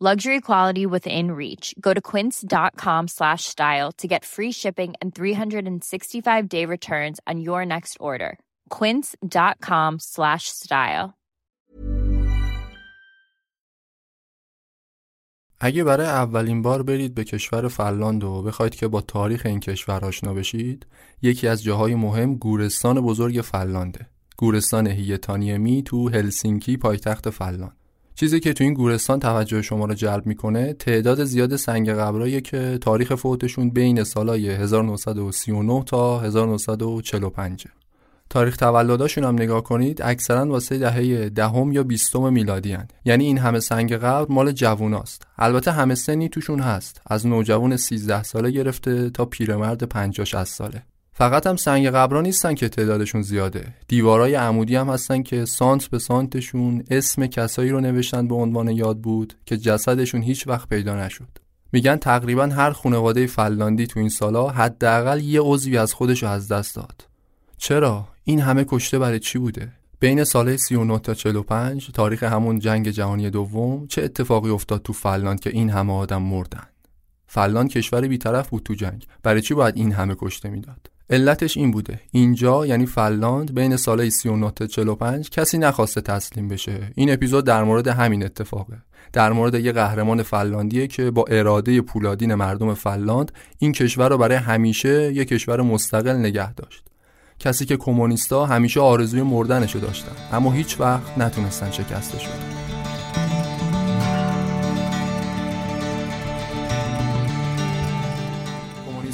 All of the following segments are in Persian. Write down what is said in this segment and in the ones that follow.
Luxury quality within reach. Go to quince.com slash style to get free shipping and 365 day returns on your next order. Quince.com slash style. اگه برای اولین بار برید به کشور فنلاند و بخواید که با تاریخ این کشور آشنا بشید یکی از جاهای مهم گورستان بزرگ فنلانده گورستان هیتانیمی تو هلسینکی پایتخت فنلاند چیزی که تو این گورستان توجه شما رو جلب می‌کنه تعداد زیاد سنگ قبرایی که تاریخ فوتشون بین سالای 1939 تا 1945 تاریخ تولداشون هم نگاه کنید اکثرا واسه دهه دهم یا بیستم میلادی هن. یعنی این همه سنگ قبر مال جووناست. البته همه سنی توشون هست. از نوجوان 13 ساله گرفته تا پیرمرد 50 60 ساله. فقط هم سنگ قبرا نیستن که تعدادشون زیاده. دیوارای عمودی هم هستن که سانت به سانتشون اسم کسایی رو نوشتن به عنوان یاد بود که جسدشون هیچ وقت پیدا نشد. میگن تقریبا هر خانواده فنلاندی تو این سالا حداقل یه عضوی از خودش رو از دست داد. چرا؟ این همه کشته برای چی بوده؟ بین سال 39 تا 45 تاریخ همون جنگ جهانی دوم چه اتفاقی افتاد تو فنلاند که این همه آدم مردن؟ فنلاند کشور بیطرف بود تو جنگ. برای چی باید این همه کشته می‌داد؟ علتش این بوده. اینجا یعنی فنلاند بین سالهای 39 تا 45 کسی نخواسته تسلیم بشه. این اپیزود در مورد همین اتفاقه. در مورد یه قهرمان فنلاندیه که با اراده پولادین مردم فنلاند این کشور رو برای همیشه یه کشور مستقل نگه داشت. کسی که کمونیستا همیشه آرزوی مردنشو داشتن اما هیچ وقت نتونستن شکستش بدن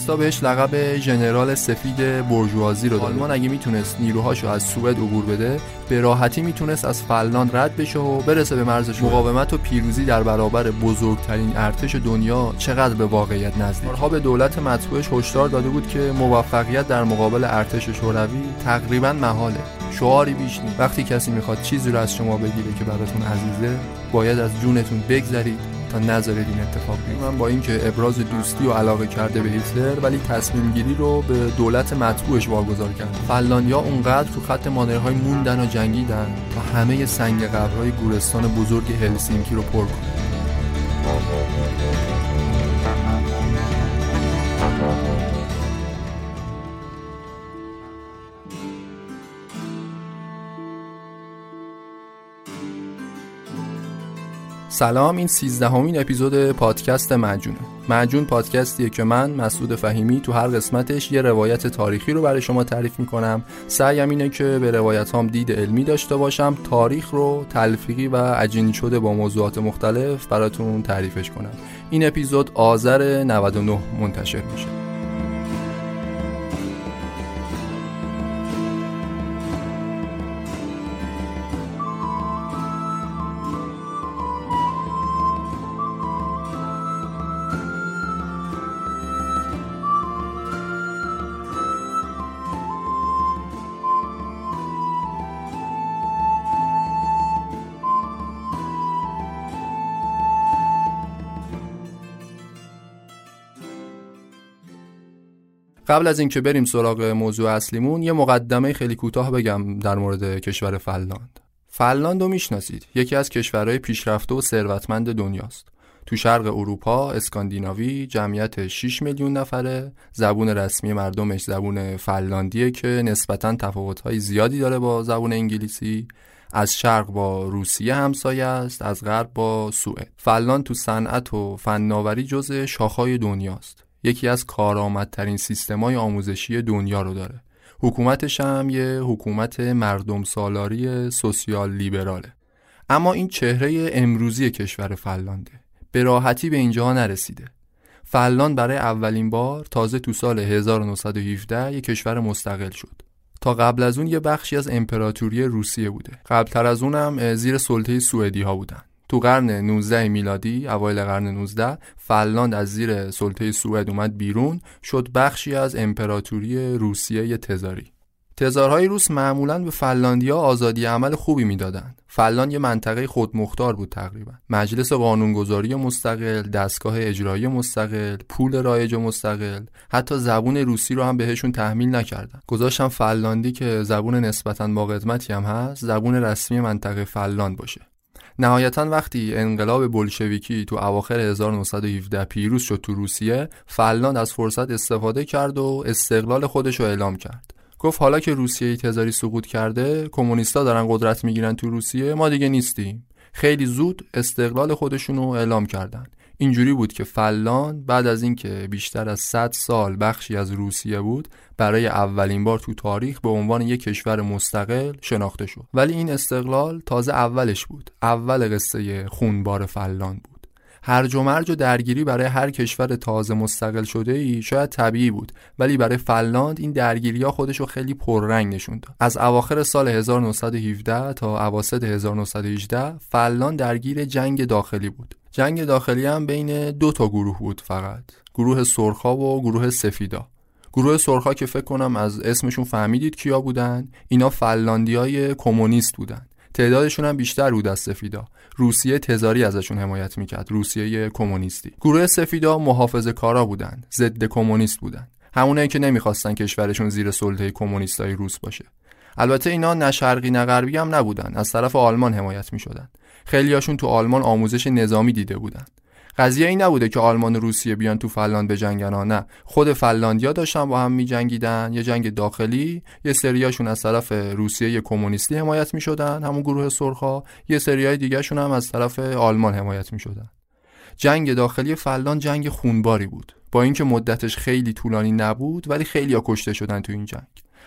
کمونیستا بهش لقب ژنرال سفید برجوازی رو داد آلمان اگه می‌تونست نیروهاشو از سوئد عبور بده به راحتی می‌تونست از فنلاند رد بشه و برسه به مرزش مقاومت و پیروزی در برابر بزرگترین ارتش دنیا چقدر به واقعیت نزدیک؟ ها به دولت مطبوعش هشدار داده بود که موفقیت در مقابل ارتش شوروی تقریبا محاله. شعاری بیش وقتی کسی می‌خواد چیزی رو از شما بگیره که براتون عزیزه باید از جونتون بگذرید. نذارید این اتفاق بیفته. من با اینکه ابراز دوستی و علاقه کرده به هیتلر ولی تصمیم گیری رو به دولت مطبوعش واگذار کرد فنلاندیا اونقدر تو خط مانرهای موندن و جنگیدن تا همه سنگ قبرهای گورستان بزرگ هلسینکی رو پر کنه. سلام این سیزدهمین اپیزود پادکست مجونه مجون پادکستیه که من مسعود فهیمی تو هر قسمتش یه روایت تاریخی رو برای شما تعریف می‌کنم. سعیم اینه که به روایت هم دید علمی داشته باشم تاریخ رو تلفیقی و عجینی شده با موضوعات مختلف براتون تعریفش کنم. این اپیزود آذر 99 منتشر میشه. قبل از اینکه بریم سراغ موضوع اصلیمون یه مقدمه خیلی کوتاه بگم در مورد کشور فنلاند. فنلاند رو می‌شناسید. یکی از کشورهای پیشرفته و ثروتمند دنیاست. تو شرق اروپا اسکاندیناوی جمعیت 6 میلیون نفره زبون رسمی مردمش زبون فنلاندیه که نسبتا تفاوت‌های زیادی داره با زبون انگلیسی. از شرق با روسیه همسایه است از غرب با سوئد. فنلاند تو صنعت و فناوری جزء شاخهای دنیاست. یکی از کارآمدترین سیستمای آموزشی دنیا رو داره. حکومتش هم یه حکومت مردم سالاری سوسیال لیبراله اما این چهره امروزی کشور فنلانده به راحتی به اینجا نرسیده. فنلاند برای اولین بار تازه تو سال 1917 یک کشور مستقل شد. تا قبل از اون یه بخشی از امپراتوری روسیه بوده. قبلتر از اونم زیر سلطه سوئدی ها بودن. تو قرن 19 میلادی اوایل قرن 19 فنلاند از زیر سلطه سوئد اومد بیرون شد بخشی از امپراتوری روسیه تزاری تزارهای روس معمولا به فنلاندیا آزادی عمل خوبی می‌دادند. فنلاند یه منطقه خودمختار بود تقریبا. مجلس قانونگذاری مستقل، دستگاه اجرایی مستقل، پول رایج مستقل، حتی زبون روسی رو هم بهشون تحمیل نکردن. گذاشتم فنلاندی که زبون نسبتا با قدمتی هم هست، زبون رسمی منطقه فنلاند باشه. نهایتا وقتی انقلاب بلشویکی تو اواخر 1917 پیروز شد تو روسیه فنلاند از فرصت استفاده کرد و استقلال خودش رو اعلام کرد. گفت حالا که روسیه تزاری سقوط کرده کمونیستا دارن قدرت می‌گیرن تو روسیه ما دیگه نیستیم. خیلی زود استقلال خودشون رو اعلام کردن. اینجوری بود که فلان بعد از اینکه بیشتر از 100 سال بخشی از روسیه بود برای اولین بار تو تاریخ به عنوان یک کشور مستقل شناخته شد. ولی این استقلال تازه اولش بود. اول قصه خونبار فلان بود. هرج و مرج و درگیری برای هر کشور تازه مستقل شده ای شاید طبیعی بود ولی برای فنلاند این درگیری ها خودش رو خیلی پررنگ نشون داد. از اواخر سال 1917 تا اواسط 1918 فنلاند درگیر جنگ داخلی بود. جنگ داخلی هم بین دو تا گروه بود فقط. گروه سرخا و گروه سفیدا. گروه سرخا که فکر کنم از اسمشون فهمیدید کیا بودن اینا فنلاندی های کمونیست بودن. تعدادشون هم بیشتر بود از سفیدا. روسیه تزاری ازشون حمایت می‌کرد روسیه کمونیستی. گروه سفیدا محافظه کارا بودن ضد کمونیست بودن. همونایی که نمی‌خواستن کشورشون زیر سلطه کمونیستای روس باشه. البته اینا نه شرقی نه غربی هم نبودن از طرف آلمان حمایت می‌شدن. خیلیاشون تو آلمان آموزش نظامی دیده بودن. قضیه این نبوده که آلمان و روسیه بیان تو فنلاند بجنگن. نه. خود فنلاندیا داشتن با هم میجنگیدن. یه جنگ داخلی یه سریاشون از طرف روسیه کمونیستی حمایت می‌شدن همون گروه سرخا یه سریای دیگهشون هم از طرف آلمان حمایت می‌شدن. جنگ داخلی فنلاند جنگ خونباری بود. با اینکه مدتش خیلی طولانی نبود ولی خیلی کشته شدن تو این جنگ.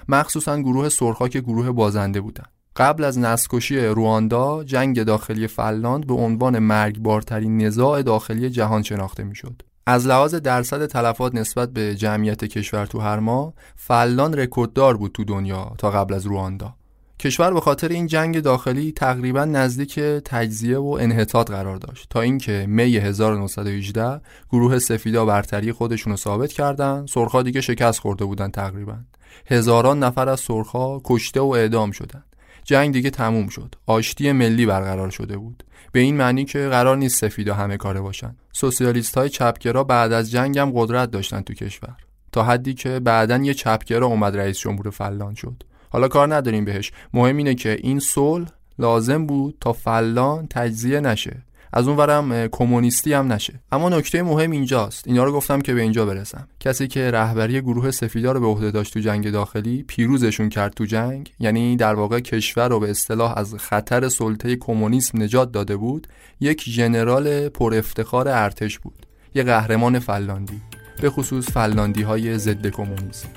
مخصوصا گروه سرخا که گروه بازنده بودن. قبل از نسکشی رواندا جنگ داخلی فنلاند به عنوان مرگبارترین نزاع داخلی جهان شناخته می‌شد. از لحاظ درصد تلفات نسبت به جمعیت کشور تو هر ماه فنلاند رکورددار بود تو دنیا تا قبل از رواندا. کشور به خاطر این جنگ داخلی تقریبا نزدیک تجزیه و انحطاط قرار داشت تا اینکه می 1918 گروه سفیدا برتری خودشون رو ثابت کردن سرخا دیگه شکست خورده بودن تقریبا هزاران نفر از سرخا کشته و اعدام شدند جنگ دیگه تموم شد. آشتی ملی برقرار شده بود. به این معنی که قرار نیست سفیدا همه کاره باشن. سوسیالیست های چپگرا بعد از جنگ هم قدرت داشتن تو کشور. تا حدی که بعدا یه چپگرا اومد رئیس جمهور فلان شد. حالا کار نداریم بهش. مهم اینه که این صلح لازم بود تا فلان تجزیه نشه. از اون ورم کمونیستی هم نشه. اما نکته مهم اینجاست. اینا رو گفتم که به اینجا برسم. کسی که رهبری گروه سفیدا رو به عهده داشت تو جنگ داخلی پیروزشون کرد تو جنگ یعنی در واقع کشور رو به اصطلاح از خطر سلطه کمونیسم نجات داده بود یک ژنرال پر افتخار ارتش بود. یه قهرمان فلاندی به خصوص فلاندی های ضد کمونیسم.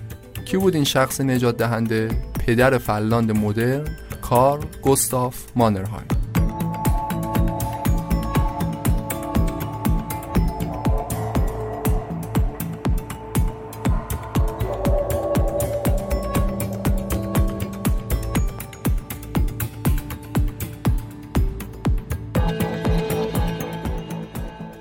کی بود این شخص نجات دهنده؟ پدر فلاند مدرن کار گوستاف مانرهایم.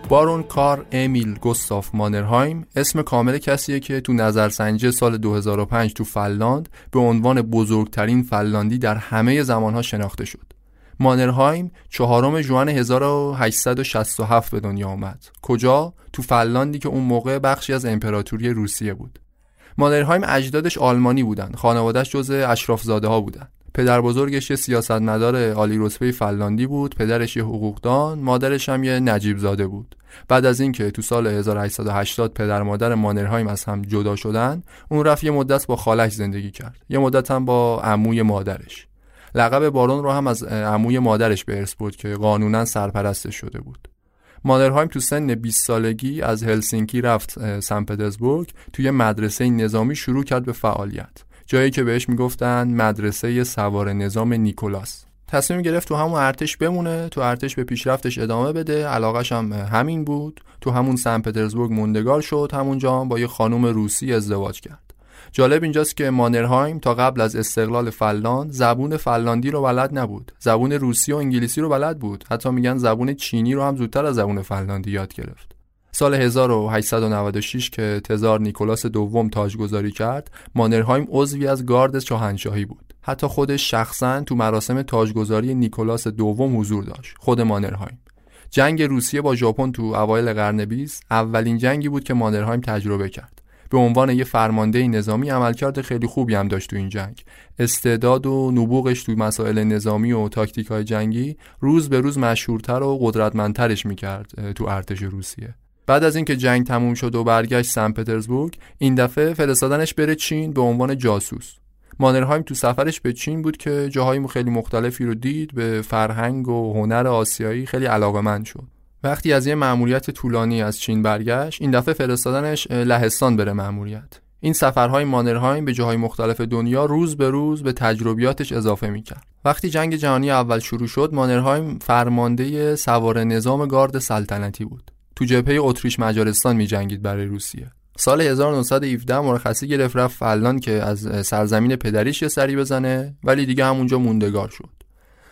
بارون کار امیل گوستاف مانرهایم اسم کامل کسیه که تو نظرسنجی سال 2005 تو فنلاند به عنوان بزرگترین فنلاندی در همه زمانها شناخته شد. مانرهایم چهارم جوان 1867 به دنیا آمد. کجا؟ تو فنلاندی که اون موقع بخشی از امپراتوری روسیه بود. مانرهایم اجدادش آلمانی بودن خانوادهش جزء اشرافزاده ها بودن پدر بزرگش یه سیاستمدار عالی رتبه فنلاندی بود پدرش یه حقوقدان مادرش هم یه نجیب زاده بود. بعد از اینکه تو سال 1880 پدر مادر مانرهایم از هم جدا شدن اون رفت یه مدت با خالش زندگی کرد. یه مدت هم با عموی مادرش. لقب بارون رو هم از عموی مادرش به ارث بود که قانونا سرپرستش شده بود. مانرهایم تو سن 20 سالگی از هلسینکی رفت سن پترزبورگ توی مدرسه نظامی شروع کرد به فعالیت. جایی که بهش می‌گفتن مدرسه سوار نظام نیکولاس. تصمیم گرفت تو همون ارتش بمونه تو ارتش به پیشرفتش ادامه بده. علاقش هم همین بود. تو همون سن پترزبورگ موندگار شد همونجا با یه خانم روسی ازدواج کرد. جالب اینجاست که مانرهایم تا قبل از استقلال فنلاند زبون فنلاندی رو بلد نبود. زبون روسی و انگلیسی رو بلد بود. حتی میگن زبون چینی رو هم زودتر از زبون فنلاندی یاد گرفت. سال 1896 که تزار نیکولاس دوم تاجگذاری کرد مانرهایم عضوی از گارد شاهنشاهی بود. حتی خودش شخصا تو مراسم تاجگذاری نیکولاس دوم حضور داشت خود مانرهایم. جنگ روسیه با ژاپن تو اوایل قرن 20 اولین جنگی بود که مانرهایم تجربه کرد. به عنوان یه فرمانده نظامی عملکرد خیلی خوبی هم داشت تو این جنگ. استعداد و نبوغش تو مسائل نظامی و تاکتیک های جنگی روز به روز مشهورتر و قدرتمندترش می‌کرد تو ارتش روسیه. بعد از اینکه جنگ تموم شد و برگشت سن پترزبورگ این دفعه فرستادنش بره چین به عنوان جاسوس. مانرهایم تو سفرش به چین بود که جاهای خیلی مختلفی رو دید به فرهنگ و هنر آسیایی خیلی علاقمند شد. وقتی از یه مأموریت طولانی از چین برگشت این دفعه فرستادنش لهستان بره مأموریت. این سفرهای مانرهایم به جاهای مختلف دنیا روز به روز به تجربیاتش اضافه می‌کرد. وقتی جنگ جهانی اول شروع شد مانرهایم فرمانده سوار نظام گارد سلطنتی بود. تو جبهه اتریش مجارستان میجنگید برای روسیه. سال 1917 مرخصی گرفت رفت فلان که از سرزمین پدریش یه سری بزنه ولی دیگه همونجا موندگار شد.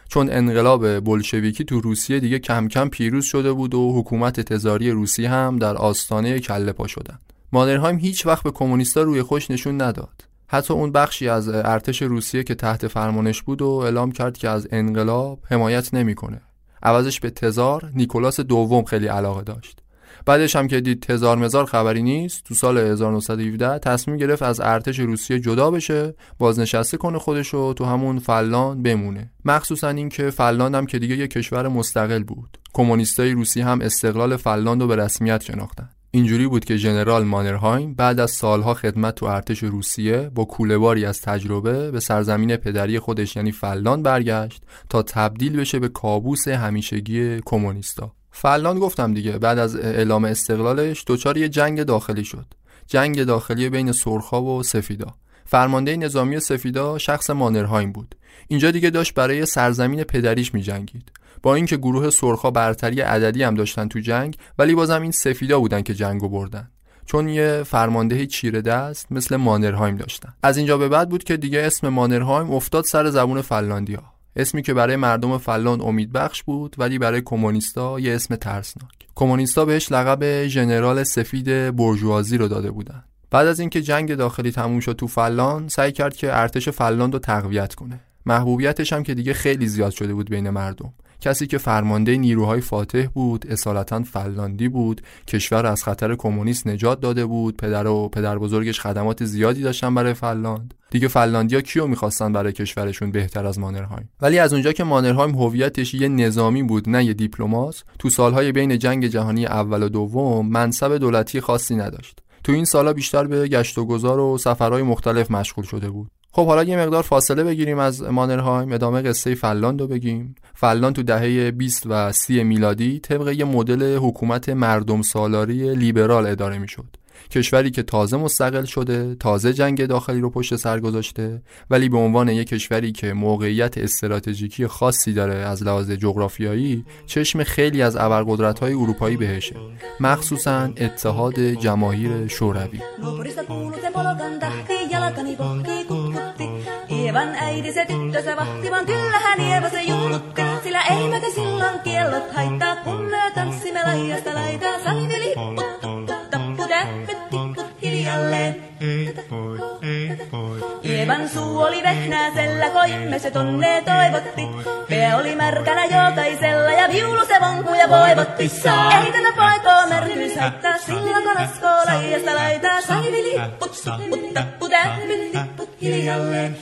چون انقلاب بلشویکی تو روسیه دیگه کم کم پیروز شده بود و حکومت تزاری روسیه هم در آستانه کله پا شدن. مانرهایم هیچ وقت به کمونیستا روی خوش نشون نداد. حتی اون بخشی از ارتش روسیه که تحت فرمانش بود و اعلام کرد که از انقلاب حمایت نمی‌کنه. عوضش به تزار نیکولاس دوم خیلی علاقه داشت. بعدش هم که دید تزار مزار خبری نیست تو سال 1917 تصمیم گرفت از ارتش روسیه جدا بشه بازنشسته کنه خودشو تو همون فلان بمونه. مخصوصا اینکه فلاند هم که دیگه یه کشور مستقل بود. کمونیستای روسی هم استقلال فلاند رو به رسمیت شناختن. اینجوری بود که ژنرال مانرهایم بعد از سالها خدمت تو ارتش روسیه با کولهباری از تجربه به سرزمین پدری خودش یعنی فلان برگشت تا تبدیل بشه به کابوس همیشگی کمونیستا. فلان گفتم دیگه بعد از اعلام استقلالش دچار یه جنگ داخلی شد. جنگ داخلی بین سرخا و سفیدا. فرمانده نظامی سفیدا شخص مانرهایم بود. اینجا دیگه داشت برای سرزمین پدریش می جنگید با اینکه گروه سرخا برتری عددی هم داشتن تو جنگ ولی بازم این سفیدا بودن که جنگو بردن. چون یه فرمانده چیره دست مثل مانرهایم داشتن. از اینجا به بعد بود که دیگه اسم مانرهایم افتاد سر زبون فنلاندیا. اسمی که برای مردم فلان امید بخش بود ولی برای کمونیستا یه اسم ترسناک. کمونیستا بهش لقب ژنرال سفید برجوازی رو داده بودن. بعد از اینکه جنگ داخلی تموم شد تو فلان سعی کرد که ارتش فلان رو تقویت کنه. محبوبیتش هم که دیگه خیلی زیاد شده بود بین مردم. کسی که فرمانده نیروهای فاتح بود اصالتا فنلاندی بود کشور از خطر کمونیسم نجات داده بود پدر و پدر بزرگش خدمات زیادی داشتن برای فنلاند دیگه فنلاندیا کیو می‌خواستن برای کشورشون بهتر از مانرهایم؟ ولی از اونجا که مانرهایم هویتش یه نظامی بود نه یه دیپلمات تو سالهای بین جنگ جهانی اول و دوم منصب دولتی خاصی نداشت. تو این سالا بیشتر به گشت و گذار و سفرهای مختلف مشغول شده بود. خب حالا یه مقدار فاصله بگیریم از مانرهایم. ادامه قصه فلاند رو بگیم. فلاند تو دهه 20 و 30 میلادی طبق یه مدل حکومت مردم سالاری لیبرال اداره می‌شد. کشوری که تازه مستقل شده تازه جنگ داخلی رو پشت سر گذاشته ولی به عنوان یک کشوری که موقعیت استراتژیکی خاصی داره از لحاظ جغرافیایی چشم خیلی از ابرقدرت‌های اروپایی بهشه. مخصوصا اتحاد جماهیر شوروی. Ievan äiti se tyttönsä vahtivan, kyllähän Ieva se jullutti. Sillä ei meitä silloin kiellot haittaa, kun me tanssimme laijasta laitaa. Salmi lipput, tappu, täppyt, tipput hiljalleen. Ei voi, ei voi. Evan suu oli vehnäsellä, koimme se tonne toivotti. Pää oli märkänä jokaisella ja viulu se vonkuja voivotti. Ei tätä poikoa märkyys haittaa, sillä kun askoo laijasta laitaa. Saivi lipput, supput, tapput, lipput hiljalleen.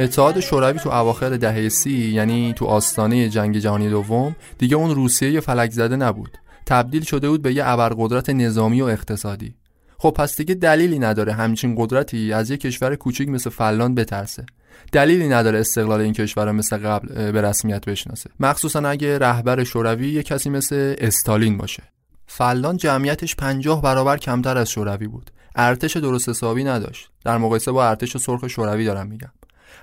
اتحاد شوروی تو اواخر دهه سی یعنی تو آستانه جنگ جهانی دوم دیگه اون روسیه فلک زده نبود. تبدیل شده بود به یه ابرقدرت نظامی و اقتصادی. خب پس دیگه دلیلی نداره همچین قدرتی از یه کشور کوچیک مثل فنلاند بترسه. دلیلی نداره استقلال این کشور مثل قبل به رسمیت بشناسه. مخصوصا اگه رهبر شوروی یه کسی مثل استالین باشه. فنلاند جمعیتش پنجاه برابر کمتر از شوروی بود. ارتش درست حسابی نداشت. در مقایسه با ارتش سرخ شوروی دارم میگم.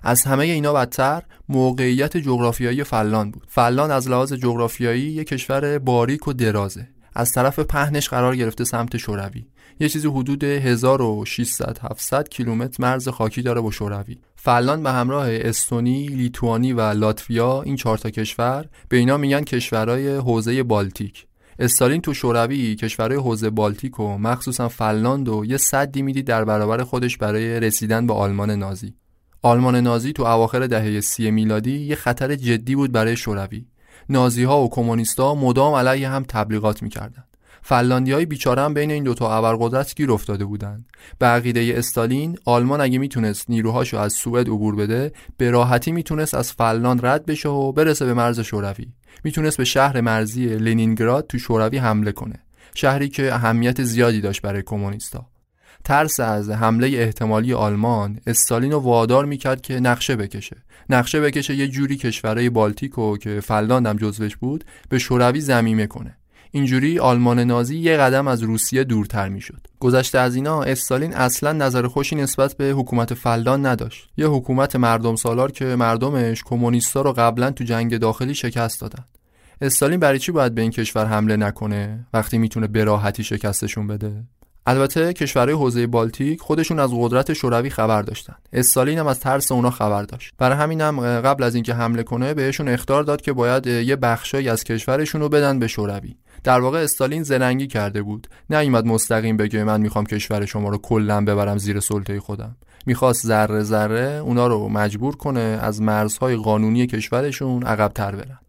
از همه اینا بدتر موقعیت جغرافیایی فنلاند بود. فنلاند از لحاظ جغرافیایی یک کشور باریک و درازه. از طرف پهنش قرار گرفته سمت شوروی. یه چیزی حدود 1600 700 کیلومتر مرز خاکی داره با شوروی. فنلاند به همراه استونی، لیتوانی و لاتویا این چهار تا کشور به اینا میگن کشورهای حوزه بالتیک. استالین تو شوروی کشورهای حوزه بالتیک و مخصوصا فنلاند و یه صدی می‌دید در برابر خودش برای رسیدن به آلمان نازی. آلمان نازی تو اواخر دهه سی میلادی یه خطر جدی بود برای شوروی. نازی ها و کمونیستا مدام علیه هم تبلیغات می‌کردند فنلاندی های بیچاره هم بین این دوتا ابرقدرت گیر افتاده بودند. به عقیده استالین آلمان اگه می‌تونست نیروهاشو از سوئد عبور بده به راحتی می‌تونست از فنلاند رد بشه و برسه به مرز شوروی. می‌تونست به شهر مرزی لنینگراد تو شوروی حمله کنه شهری که اهمیت زیادی داشت برای کمونیستا ترس از حمله احتمالی آلمان استالین رو وادار می‌کرد که نقشه بکشه. نقشه بکشه یه جوری کشورهای بالتیکو که فنلاند هم جزوش بود به شوروی زمیمه کنه. اینجوری آلمان نازی یه قدم از روسیه دورتر می‌شد. گذشته از اینا استالین اصلا نظر خوشی نسبت به حکومت فلدان نداشت. یه حکومت مردم سالار که مردمش کمونیستا رو قبلا تو جنگ داخلی شکست دادن. استالین برای چی باید به این کشور حمله نکنه وقتی می‌تونه به راحتی شکستشون بده؟ البته کشورهای حوزه بالتیک خودشون از قدرت شوروی خبر داشتن. استالین هم از ترس اونا خبر داشت. برای همین هم قبل از اینکه حمله کنه بهشون اختار داد که باید یه بخشایی از کشورشون رو بدن به شوروی. در واقع استالین زرنگی کرده بود. نیومد مستقیم بگه من می‌خوام کشور شما رو کلا ببرم زیر سلطه خودم. می‌خواست ذره ذره اونا رو مجبور کنه از مرزهای قانونی کشورشون عقب تر برن.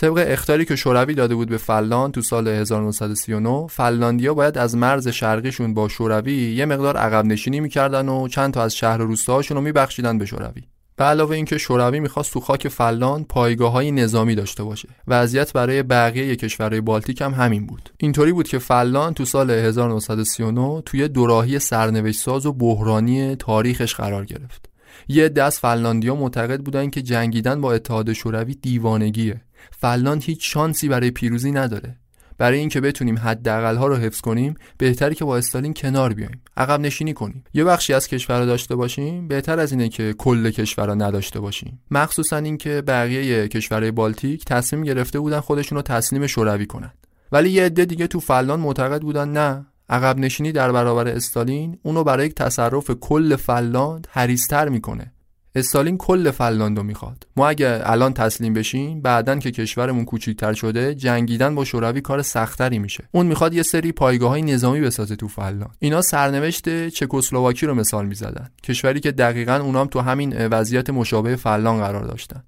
طبق اختاری که شوروی داده بود به فنلاند تو سال 1939 فنلاندیا باید از مرز شرقیشون با شوروی یه مقدار عقب نشینی می‌کردن و چند تا از شهر روستاهاشون رو میبخشیدن به شوروی. به علاوه اینکه شوروی می‌خواست تو خاک فنلاند پایگاه های نظامی داشته باشه. وضعیت برای بقیه کشورهای بالتیک هم همین بود. اینطوری بود که فنلاند تو سال 1939 توی دوراهی سرنوشت ساز و بحرانی تاریخش قرار گرفت. یه دست فنلاندیا معتقد بودن که جنگیدن با اتحاد شوروی دیوانگیه. فنلاند هیچ شانسی برای پیروزی نداره. برای اینکه بتونیم حداقل ها رو حفظ کنیم بهتری که با استالین کنار بیایم. عقب نشینی کنیم. یه بخشی از کشور داشته باشیم بهتر از اینه که کل کشور نداشته باشیم. مخصوصا اینکه بقیه کشورهای بالتیک تصمیم گرفته بودن خودشون رو تسلیم شوروی کنن. ولی یه عده دیگه تو فنلاند معتقد بودن نه عقب نشینی در برابر استالین اونو برای تصرف کل فنلاند حریستر می‌کنه. استالین کل فنلاندو می‌خواد. ما اگه الان تسلیم بشیم بعدا که کشورمون کوچیکتر شده جنگیدن با شوروی کار سختری میشه. اون می‌خواد یه سری پایگاه های نظامی بسازه تو فنلاند. اینا سرنوشت چکسلواکی رو مثال می‌زدن. کشوری که دقیقا اونام تو همین وضعیت مشابه فنلاند قرار داشتن.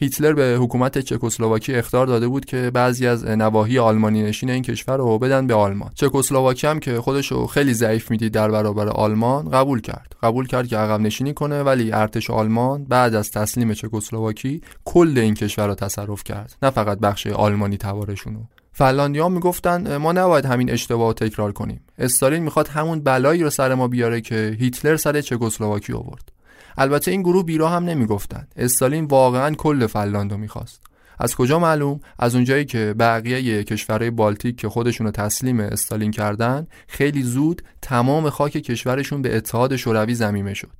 هیتلر به حکومت چکسلواکی اختار داده بود که بعضی از نواحی آلمانی نشین این کشور رو بدن به آلمان. چکسلواکی هم که خودش رو خیلی ضعیف می‌دید در برابر آلمان قبول کرد. قبول کرد که عقب نشینی کنه ولی ارتش آلمان بعد از تسلیم چکسلواکی کل این کشور رو تصرف کرد. نه فقط بخش آلمانی تبارشون رو. فنلاندیا می‌گفتن ما نباید همین اشتباه تکرار کنیم. استالین می‌خواد همون بلایی رو سر ما بیاره که هیتلر سر چکسلواکی آورد. البته این گروه بیرا هم نمی‌گفتند استالین واقعا کل فنلاندو می‌خواست. از کجا معلوم؟ از اونجایی که بقیه کشورهای بالتیک که خودشون تسلیم استالین کردن خیلی زود تمام خاک کشورشون به اتحاد شوروی زمیمه شد.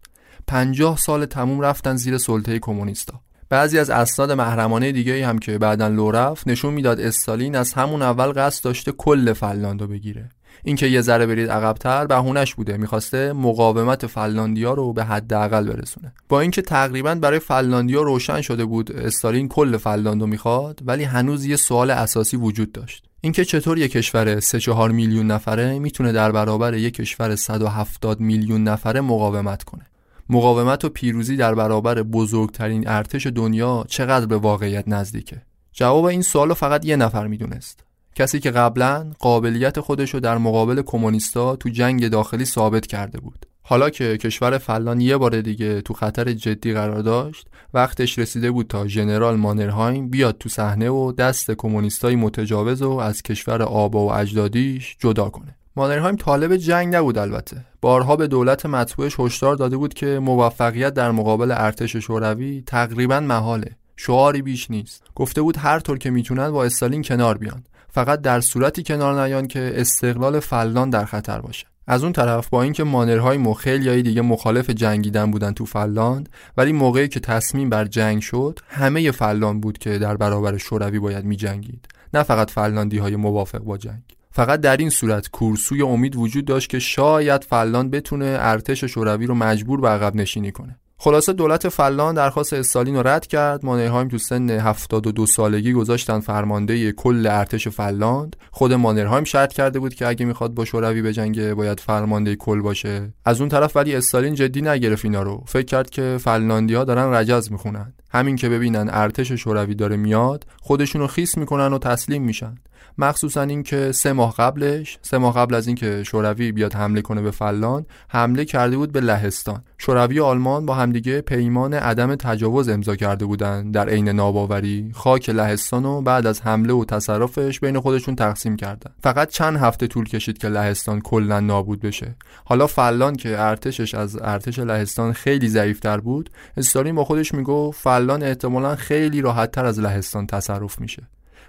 50 سال تموم رفتن زیر سلطه کمونیستا. بعضی از اسناد محرمانه دیگه هم که بعدا لو رفت نشون می‌داد استالین از همون اول قصد داشته کل فنلاندو بگیره. اینکه یه ذره برید عقبتر بهونش بوده. می‌خواسته مقاومت فنلاندیا رو به حداقل برسونه. با اینکه تقریبا برای فنلاندیا روشن شده بود استالین کل فنلاندو می‌خواد ولی هنوز یه سوال اساسی وجود داشت. اینکه چطور یک کشور 3 4 میلیون نفره می‌تونه در برابر یک کشور 170 میلیون نفره مقاومت کنه؟ مقاومت و پیروزی در برابر بزرگترین ارتش دنیا چقدر به واقعیت نزدیکه؟ جواب این سوال فقط یه نفر می‌دونست. کسی که قبلا قابلیت خودش رو در مقابل کمونیستا تو جنگ داخلی ثابت کرده بود. حالا که کشور فلان یه بار دیگه تو خطر جدی قرار داشت وقتش رسیده بود تا ژنرال مانرهایم بیاد تو صحنه و دست کمونیستای متجاوز و از کشور آبا و اجدادیش جدا کنه. مانرهایم طالب جنگ نبود البته. بارها به دولت مطبوعش هشدار داده بود که موفقیت در مقابل ارتش شوروی تقریبا محاله. شعاری بیش نیست. گفته بود هر طور که می‌تونن با استالین کنار بیان. فقط در صورتی کنار نیان که استقلال فنلاند در خطر باشه. از اون طرف با اینکه مانرهایم خیلیای دیگه مخالف جنگیدن بودن تو فنلاند ولی موقعی که تصمیم بر جنگ شد همه فنلاند بود که در برابر شوروی باید می جنگید نه فقط فنلاندی های موافق با جنگ. فقط در این صورت کورسوی امید وجود داشت که شاید فنلاند بتونه ارتش شوروی رو مجبور به عقب نشینی کنه. خلاصه دولت فنلاند درخواست استالین رو رد کرد. مانرهایم تو سن 72 سالگی گذاشتن فرمانده کل ارتش فنلاند. خود مانرهایم شرط کرده بود که اگه می‌خواد با شوروی بجنگه باید فرمانده کل باشه. از اون طرف ولی استالین جدی نگرفت اینا رو. فکر کرد که فنلاندیا دارن رجز می‌خونن. همین که ببینن ارتش شوروی داره میاد خودشونو خیس می‌کنن و تسلیم میشن. مخصوصا اینکه سه ماه قبلش سه ماه قبل از اینکه شوروی بیاد حمله کنه به فلان حمله کرده بود به لهستان. شوروی و آلمان با همدیگه پیمان عدم تجاوز امضا کرده بودند در عین ناباوری. خاک لهستان و بعد از حمله و تصرفش بین خودشون تقسیم کردن. فقط چند هفته طول کشید که لهستان کلا نابود بشه. حالا فلان که ارتشش از ارتش لهستان خیلی ضعیفتر بود استالین با خودش میگو فلان احتمالا خیلی راحتتر از لهستان تصرف میشه.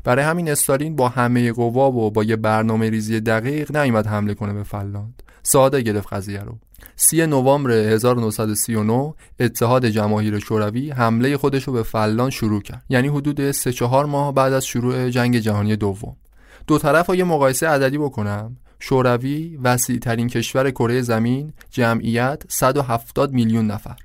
برای همین استالین با همه قوا و با یه برنامه ریزی دقیق نیومد حمله کنه به فلاند ساده گرفت قضیه رو. 3 نوامبر 1939 اتحاد جماهیر شوروی حمله خودش رو به فلان شروع کرد. یعنی حدود 3 4 ماه بعد از شروع جنگ جهانی دوم. دو طرف ها یه مقایسه عددی بکنم. شوروی وسیع ترین کشور کره زمین جمعیت 170 میلیون نفر.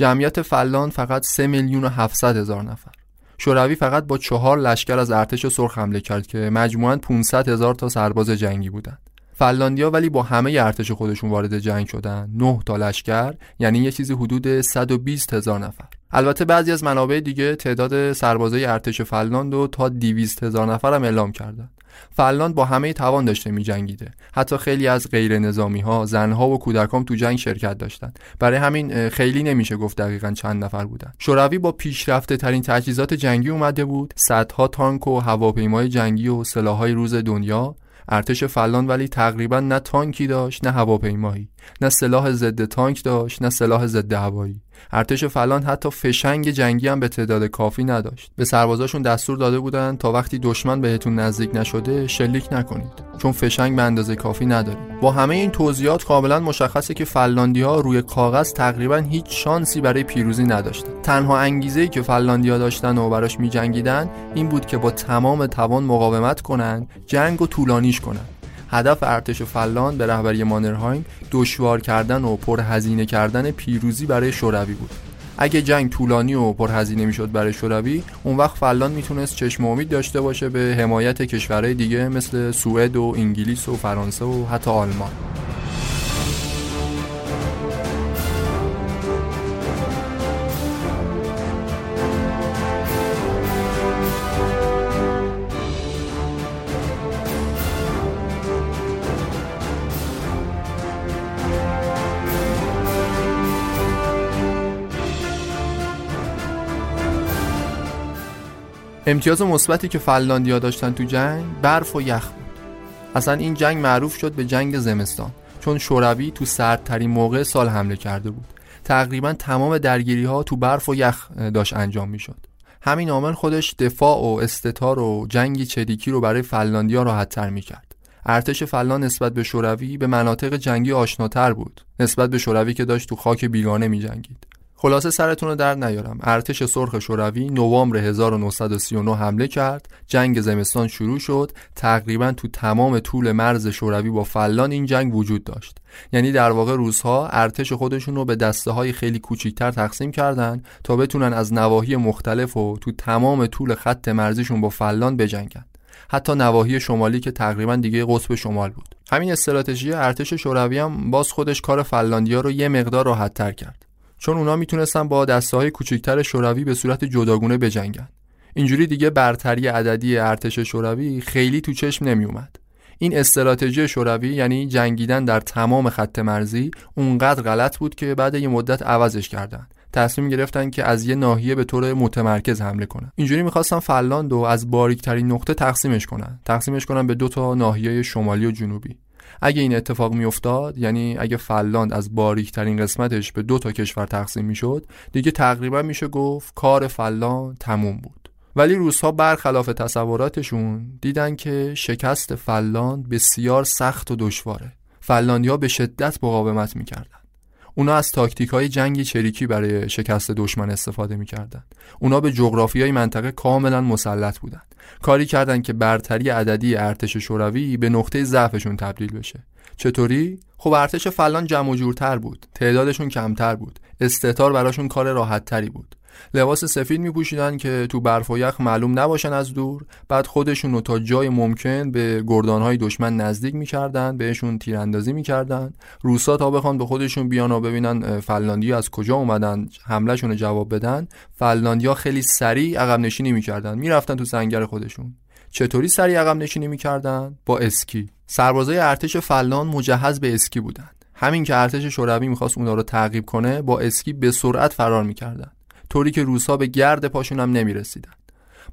جمعیت فلان فقط 3 میلیون و 700 هزار نفر. شوروی فقط با چهار لشکر از ارتش سرخ حمله کرد که مجموعاً 500 هزار تا سرباز جنگی بودند. فنلاندیا ولی با همه ارتش خودشون وارد جنگ شدن. 9 تا لشکر یعنی یه چیزی حدود 120 هزار نفر. البته بعضی از منابع دیگه تعداد سربازای ارتش فنلاند رو تا 200 هزار نفر هم اعلام کردن. فنلاند با همه توان داشته می جنگیده حتی خیلی از غیر نظامی ها زنها و کودکان تو جنگ شرکت داشتند برای همین خیلی نمیشه گفت دقیقا چند نفر بودن. شوروی با پیشرفته ترین تجهیزات جنگی اومده بود. صدها تانک و هواپیمای جنگی و سلاحهای روز دنیا. ارتش فنلاند ولی تقریبا نه تانکی داشت نه هواپیمایی. نه سلاح ضد تانک داشت نه سلاح ضد هوایی. ارتش فنلاند حتی فشنگ جنگی هم به تعداد کافی نداشت. به سربازاشون دستور داده بودن تا وقتی دشمن بهتون نزدیک نشده شلیک نکنید. چون فشنگ به اندازه کافی ندارید با همه این توضیحات کاملا مشخصه که فنلاندی ها روی کاغذ تقریبا هیچ شانسی برای پیروزی نداشتن. تنها انگیزه ای که فنلاندیا داشتن و براش میجنگیدن این بود که با تمام توان مقاومت کنند جنگ و طولانیش کنند هدف ارتش فلان به رهبری مانرهایم دشوار کردن و پرهزینه کردن پیروزی برای شوروی بود. اگه جنگ طولانی و پرهزینه می‌شد برای شوروی اون وقت فلان می‌تونست چشم امید داشته باشه به حمایت کشورهای دیگه مثل سوئد و انگلیس و فرانسه و حتی آلمان. امتیاز مثبتی که فنلاندیا داشتن تو جنگ برف و یخ بود. اصلا این جنگ معروف شد به جنگ زمستان چون شوروی تو سردترین موقع سال حمله کرده بود. تقریبا تمام درگیری ها تو برف و یخ داشت انجام می‌شد. همین عامل خودش دفاع و استتار و جنگی چریکی رو برای فنلاندیا راحتتر می‌کرد. ارتش فلان نسبت به شوروی به مناطق جنگی آشناتر بود نسبت به شوروی که داشت تو خاک بیگانه میجنگید. خلاصه سرتون رو در نیارم. ارتش سرخ شوروی نوامبر 1939 حمله کرد. جنگ زمستان شروع شد. تقریبا تو تمام طول مرز شوروی با فلان این جنگ وجود داشت. یعنی در واقع روزها ارتش خودشون رو به دسته های خیلی کوچیکتر تقسیم کردن تا بتونن از نواحی مختلف و تو تمام طول خط مرزیشون با فلان بجنگن. حتی نواحی شمالی که تقریبا دیگه قطب شمال بود. همین استراتژی ارتش شوروی هم باز خودش کار فنلاندیا رو یه مقدار راحت تر کرد. چون اونا می‌تونستن با دسته های کوچکتر شوروی به صورت جداگونه بجنگن. اینجوری دیگه برتری عددی ارتش شوروی خیلی تو چشم نمیومد این استراتژی شوروی یعنی جنگیدن در تمام خط مرزی اونقدر غلط بود که بعد یه مدت عوضش کردن. تصمیم گرفتن که از یه ناحیه به طور متمرکز حمله کنن. اینجوری می‌خواستن فنلاند رو از باریکترین نقطه تقسیمش کنن. تقسیمش کنن به دو تا ناحیه شمالی و جنوبی. اگه این اتفاق میافتاد یعنی اگه فنلاند از باریکترین قسمتش به دو تا کشور تقسیم می‌شد دیگه تقریبا میشه گفت کار فنلاند تموم بود. ولی روسها برخلاف تصوراتشون دیدن که شکست فنلاند بسیار سخت و دشواره. فنلاندیا به شدت مقاومت می‌کردن. اونا از تاکتیک های جنگی چریکی برای شکست دشمن استفاده می‌کردن. اونا به جغرافی های منطقه کاملا مسلط بودن. کاری کردند که برتری عددی ارتش شوروی به نقطه ضعفشون تبدیل بشه. چطوری؟ خب ارتش فلان جمع و جورتر بود. تعدادشون کمتر بود. استتار براشون کار راحت تری بود. لباس سفید می پوشیدن که تو برف و یخ معلوم نباشن از دور. بعد خودشون رو تا جای ممکن به گردانهای دشمن نزدیک می‌کردن بهشون تیراندازی می‌کردن. روسا تا بخوان به خودشون بیان و ببینن فنلاندی از کجا اومدن حملهشون رو جواب بدن. فنلاندیا خیلی سریع عقب نشینی می‌کردن. می‌رفتن تو سنگر خودشون. چطوری سریع عقب نشینی می‌کردن؟ با اسکی. سربازای ارتش فلان مجهز به اسکی بودن. همین که ارتش شوروی می‌خواست اونا رو تعقیب کنه با اسکی به سرعت فرار می‌کردن. طوری که روسا به گرد پاشون هم نمی‌رسیدن.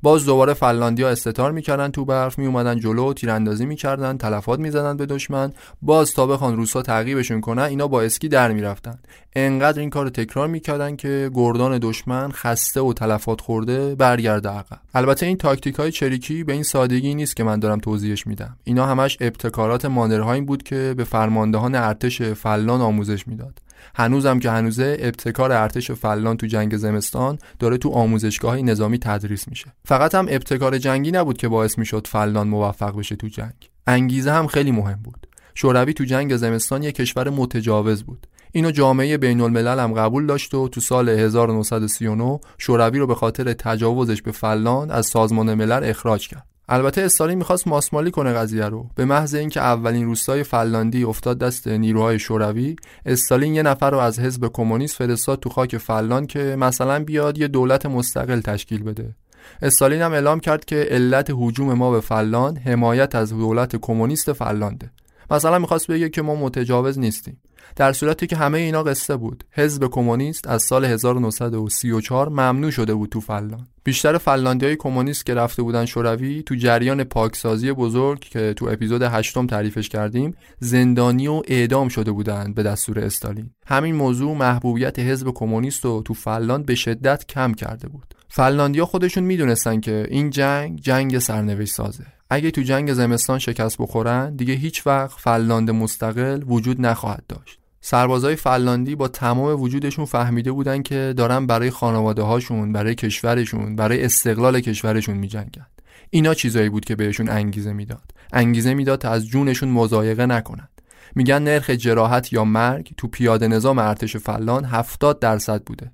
باز دوباره فنلاندیا استتار می‌کردن تو برف میومدن جلو تیراندازی می‌کردن تلفات می‌زدن به دشمن. باز تا بخوان روسا تعقیبشون کنن اینا با اسکی در می‌رفتن. انقدر این کار تکرار می‌کردن که گردان دشمن خسته و تلفات خورده برگرده عقب. البته این تاکتیک های چریکی به این سادگی نیست که من دارم توضیحش میدم. اینا همش ابتکارات مانرهایی بود که به فرماندهان ارتش فلان آموزش می‌داد. هنوزم که هنوزه ابتکار ارتش فلان تو جنگ زمستان داره تو آموزشگاه نظامی تدریس میشه. فقط هم ابتکار جنگی نبود که باعث می‌شد فلان موفق بشه تو جنگ. انگیزه هم خیلی مهم بود. شوروی تو جنگ زمستان یک کشور متجاوز بود. اینو جامعه بین الملل هم قبول داشت و تو سال 1939 شوروی رو به خاطر تجاوزش به فلان از سازمان ملل اخراج کرد. البته استالین می‌خواست ماسمالی کنه قضیه رو. به محض اینکه اولین روستای فنلاندی افتاد دست نیروهای شوروی استالین یه نفر رو از حزب کمونیست فرستاد تو خاک فنلاند که مثلا بیاد یه دولت مستقل تشکیل بده. استالین هم اعلام کرد که علت حجوم ما به فنلاند حمایت از دولت کمونیست فنلانده. مثلا می‌خواست بگه که ما متجاوز نیستیم. در صورتی که همه اینا قصه بود. حزب کمونیست از سال 1934 ممنوع شده بود تو فنلاند. بیشتر فنلاندیای کمونیست که رفته بودن شوروی تو جریان پاکسازی بزرگ که تو اپیزود هشتم تعریفش کردیم زندانی و اعدام شده بودند به دستور استالین. همین موضوع محبوبیت حزب کمونیست رو تو فنلاند به شدت کم کرده بود. فنلاندیا خودشون می‌دونستن که این جنگ جنگ سرنوشت سازه. اگه تو جنگ زمستان شکست بخورن دیگه هیچ وقت فنلاند مستقل وجود نخواهد داشت. سربازای فنلاندی با تمام وجودشون فهمیده بودن که دارن برای خانواده هاشون برای کشورشون برای استقلال کشورشون میجنگن. اینا چیزایی بود که بهشون انگیزه می‌داد. انگیزه می‌داد تا از جونشون مزایقه نکنن. میگن نرخ جراحت یا مرگ تو پیاده نظام ارتش فلان 70 درصد بوده.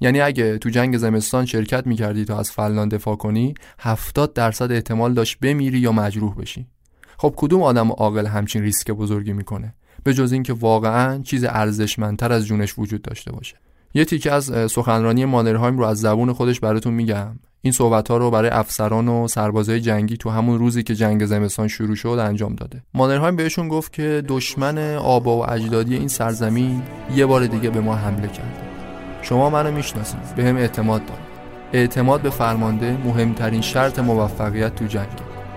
یعنی اگه تو جنگ زمستان شرکت می‌کردی تا از فنلاند دفاع کنی 70 درصد احتمال داشت بمیری یا مجروح بشی. خب کدوم آدم عاقل همچین ریسک بزرگی می‌کنه؟ به جز اینکه واقعا چیز ارزشمندتر از جونش وجود داشته باشه. یه تیکه از سخنرانی مانرهایم رو از زبون خودش براتون میگم. این صحبت ها رو برای افسران و سربازای جنگی تو همون روزی که جنگ زمستان شروع شد انجام داده. مانرهایم بهشون گفت که دشمن آبا و اجدادی این سرزمین یه بار دیگه به ما حمله کرده. شما منو می‌شناسید. به هم اعتماد دارید اعتماد به فرمانده مهمترین شرط موفقیت تو جنگ.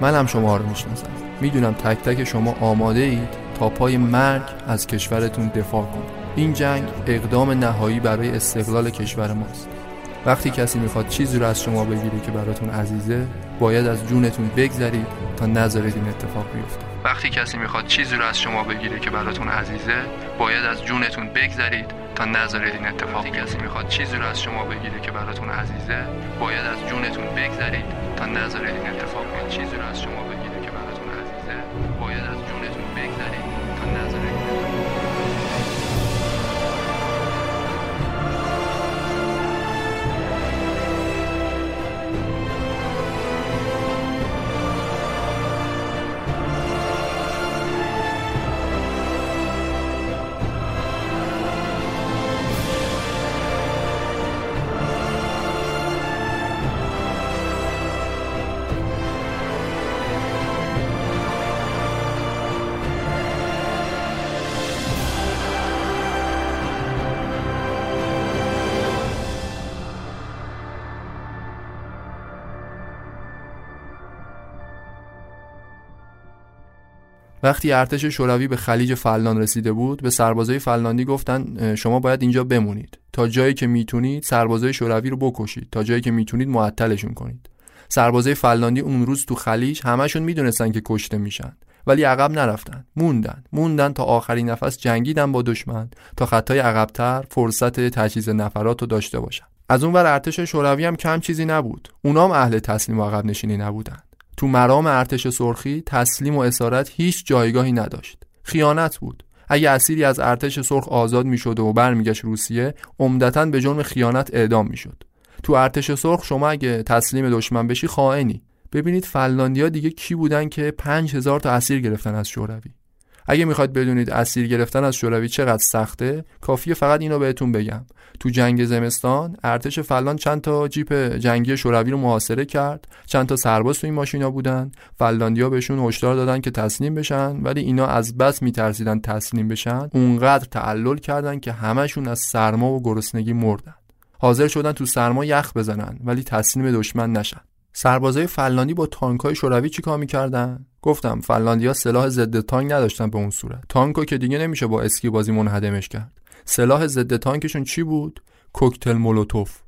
من هم شما رو می‌شناسم. می‌دونم تک تک شما آماده اید تا پای مرگ از کشورتون دفاع کنید. این جنگ اقدام نهایی برای استقلال کشور ماست. وقتی کسی می‌خواد چیزی رو از شما بگیره که براتون عزیزه باید از جونتون بگذرید تا نذارید این اتفاق بیفته. وقتی کسی می‌خواد چیزی رو از شما بگیره که براتون عزیزه باید از جونتون بگذرید تا نذارید این اتفاق وقتی کسی می‌خواد چیزی رو از شما بگیره که براتون عزیزه باید از جونتون بگذرید تا نذارید این اتفاق چیزی رو از شما بگیره. وقتی ارتش شوروی به خلیج فلان رسیده بود به سربازای فلاندی گفتن شما باید اینجا بمونید. تا جایی که می‌تونید سربازای شوروی رو بکشید. تا جایی که می‌تونید معطلشون کنید. سربازای فلاندی اون روز تو خلیج همشون می‌دونستن که کشته میشن. ولی عقب نرفتن. موندن. موندن تا آخرین نفس جنگیدن با دشمن. تا خطای عقبتر فرصت تجهیز نفرات رو داشته باشن. از اون ور ارتش شوروی هم کم چیزی نبود. اونام اهل تسلیم و عقب نشینی نبودن. تو مرام ارتش سرخی تسلیم و اسارت هیچ جایگاهی نداشت. خیانت بود. اگه اسیری از ارتش سرخ آزاد می‌شد و برمیگشت روسیه عمدتا به جرم خیانت اعدام می‌شد. تو ارتش سرخ شما اگه تسلیم دشمن بشی خائنی. ببینید فنلاندیا دیگه کی بودن که 5000 تا اسیر گرفتن از شوروی. اگه می‌خواید بدونید اسیر گرفتن از شوروی چقدر سخته کافیه فقط اینو بهتون بگم. تو جنگ زمستان ارتش فلان چند تا جیپ جنگی شوروی رو محاصره کرد. چند تا سرباز تو این ماشینا بودن. فلاندیا بهشون هشدار دادن که تسلیم بشن ولی اینا از بس میترسیدن تسلیم بشن. اونقدر تعلل کردن که همشون از سرما و گرسنگی مردن. حاضر شدن تو سرما یخ بزنن ولی تسلیم دشمن نشن. سربازای فلاندی با تانکای شوروی چیکار می‌کردن؟ گفتم فلاندیا سلاح ضد تانک نداشتن به اون صورت. تانکو که دیگه نمیشه با اسکی بازی منهدمش کرد. سلاح ضد تانکشون چی بود؟ کوکتل مولوتوف.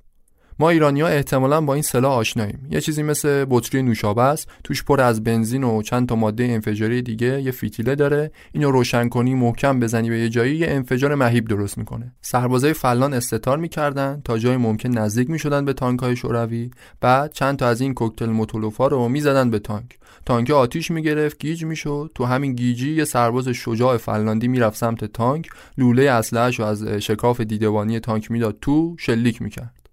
ما ایرانی ها احتمالا با این سلاح آشناییم. یه چیزی مثل بطری نوشابه است توش پر از بنزین و چند تا ماده انفجاری دیگه یه فیتیله داره. اینو روشن کنی محکم بزنی به یه جایی یه انفجار مهیب درست می‌کنه. سربازای فنلاند استتار می‌کردن تا جای ممکن نزدیک می‌شدن به تانک های شوروی. بعد چند تا از این کوکتل مولوتوفا رو می‌زدن به تانک. تانک آتیش می‌گرفت گیج می‌شد. تو همین گیجی یه سرباز شجاع فنلاندی می‌رفت سمت تانک. لوله اسلحه‌اش رو از شکاف دیدبانی تانک می‌داد تو شلیک می‌کرد.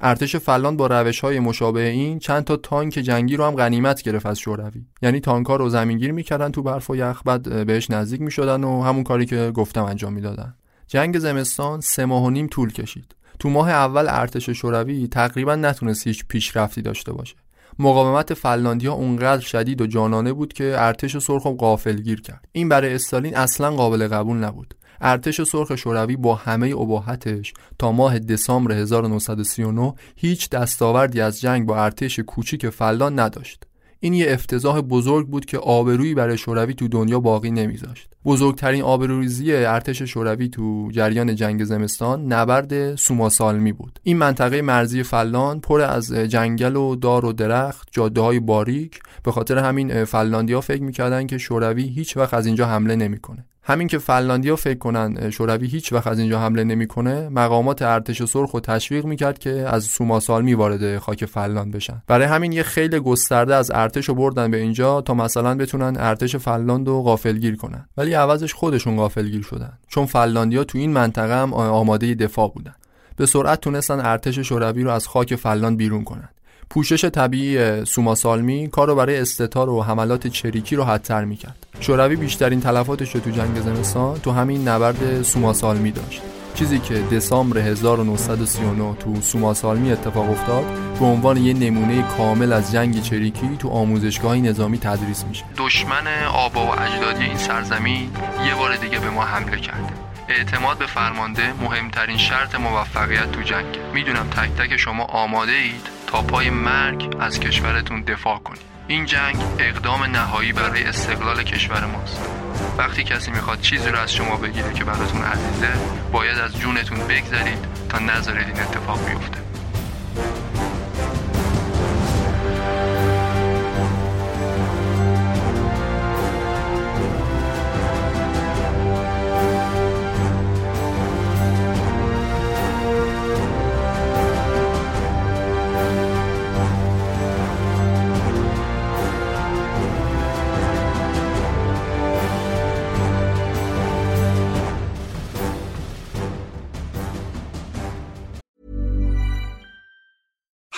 ارتش فلان با روش های مشابه این چند تا تانک جنگی رو هم غنیمت گرفت از شوروی. یعنی تانک ها رو زمینگیر می‌کردن تو برف و یخ بعد بهش نزدیک می‌شدن و همون کاری که گفتم انجام می‌دادن. جنگ زمستان سه ماه و نیم طول کشید. تو ماه اول ارتش شوروی تقریبا نتونست هیچ پیشرفتی داشته باشه. مقاومت فنلاندیا اونقدر شدید و جانانه بود که ارتش سرخ غافلگیر کرد. این برای استالین اصلا قابل قبول نبود. ارتش سرخ شوروی با همه اباحتش تا ماه دسامبر 1939 هیچ دستاوردی از جنگ با ارتش کوچیک فلان نداشت. این یه افتضاح بزرگ بود که آبرویی برای شوروی تو دنیا باقی نمیذاشت. بزرگترین آبروریزی ارتش شوروی تو جریان جنگ زمستان نبرد سوماسالمی بود. این منطقه مرزی فلان پر از جنگل و دار و درخت جاده های باریک. به خاطر همین فلاندیا فکر می‌کردن که شوروی هیچ وقت از اینجا حمله نمی‌کنه. همین که فنلاندیا فکر کنن شوروی هیچ وقت از اینجا حمله نمی‌کنه مقامات ارتش سرخ و تشویق می‌کرد که از سوماسالمی وارد خاک فنلاند بشن. برای همین یه خیلی گسترده از ارتش رو بردن به اینجا تا مثلا بتونن ارتش فنلاند رو غافلگیر کنن. ولی عوضش خودشون غافلگیر شدن. چون فنلاندیا تو این منطقه هم آماده دفاع بودن. به سرعت تونستن ارتش شوروی رو از خاک فنلاند بیرون کنن. پوشش طبیعی سوماسالمی کار رو برای استتار و حملات چریکی رو حدتر می‌کرد. شوروی بیشترین تلفاتش رو تو جنگ زمستان تو همین نبرد سوماسالمی داشت. چیزی که دسامبر 1939 تو سوماسالمی اتفاق افتاد به عنوان یه نمونه کامل از جنگ چریکی تو آموزشگاه نظامی تدریس میشه. دشمن آبا و اجدادی این سرزمین یه بار دیگه به ما حمله کرده اعتماد به فرمانده مهمترین شرط موفقیت تو جنگ. می‌دونم تک تک شما آماده اید؟ تا پای مرگ از کشورتون دفاع کنید. این جنگ اقدام نهایی برای استقلال کشور ماست. وقتی کسی می‌خواد چیزی رو از شما بگیره که براتون عزیزه باید از جونتون بگذرید تا نذارید این اتفاق بیفته.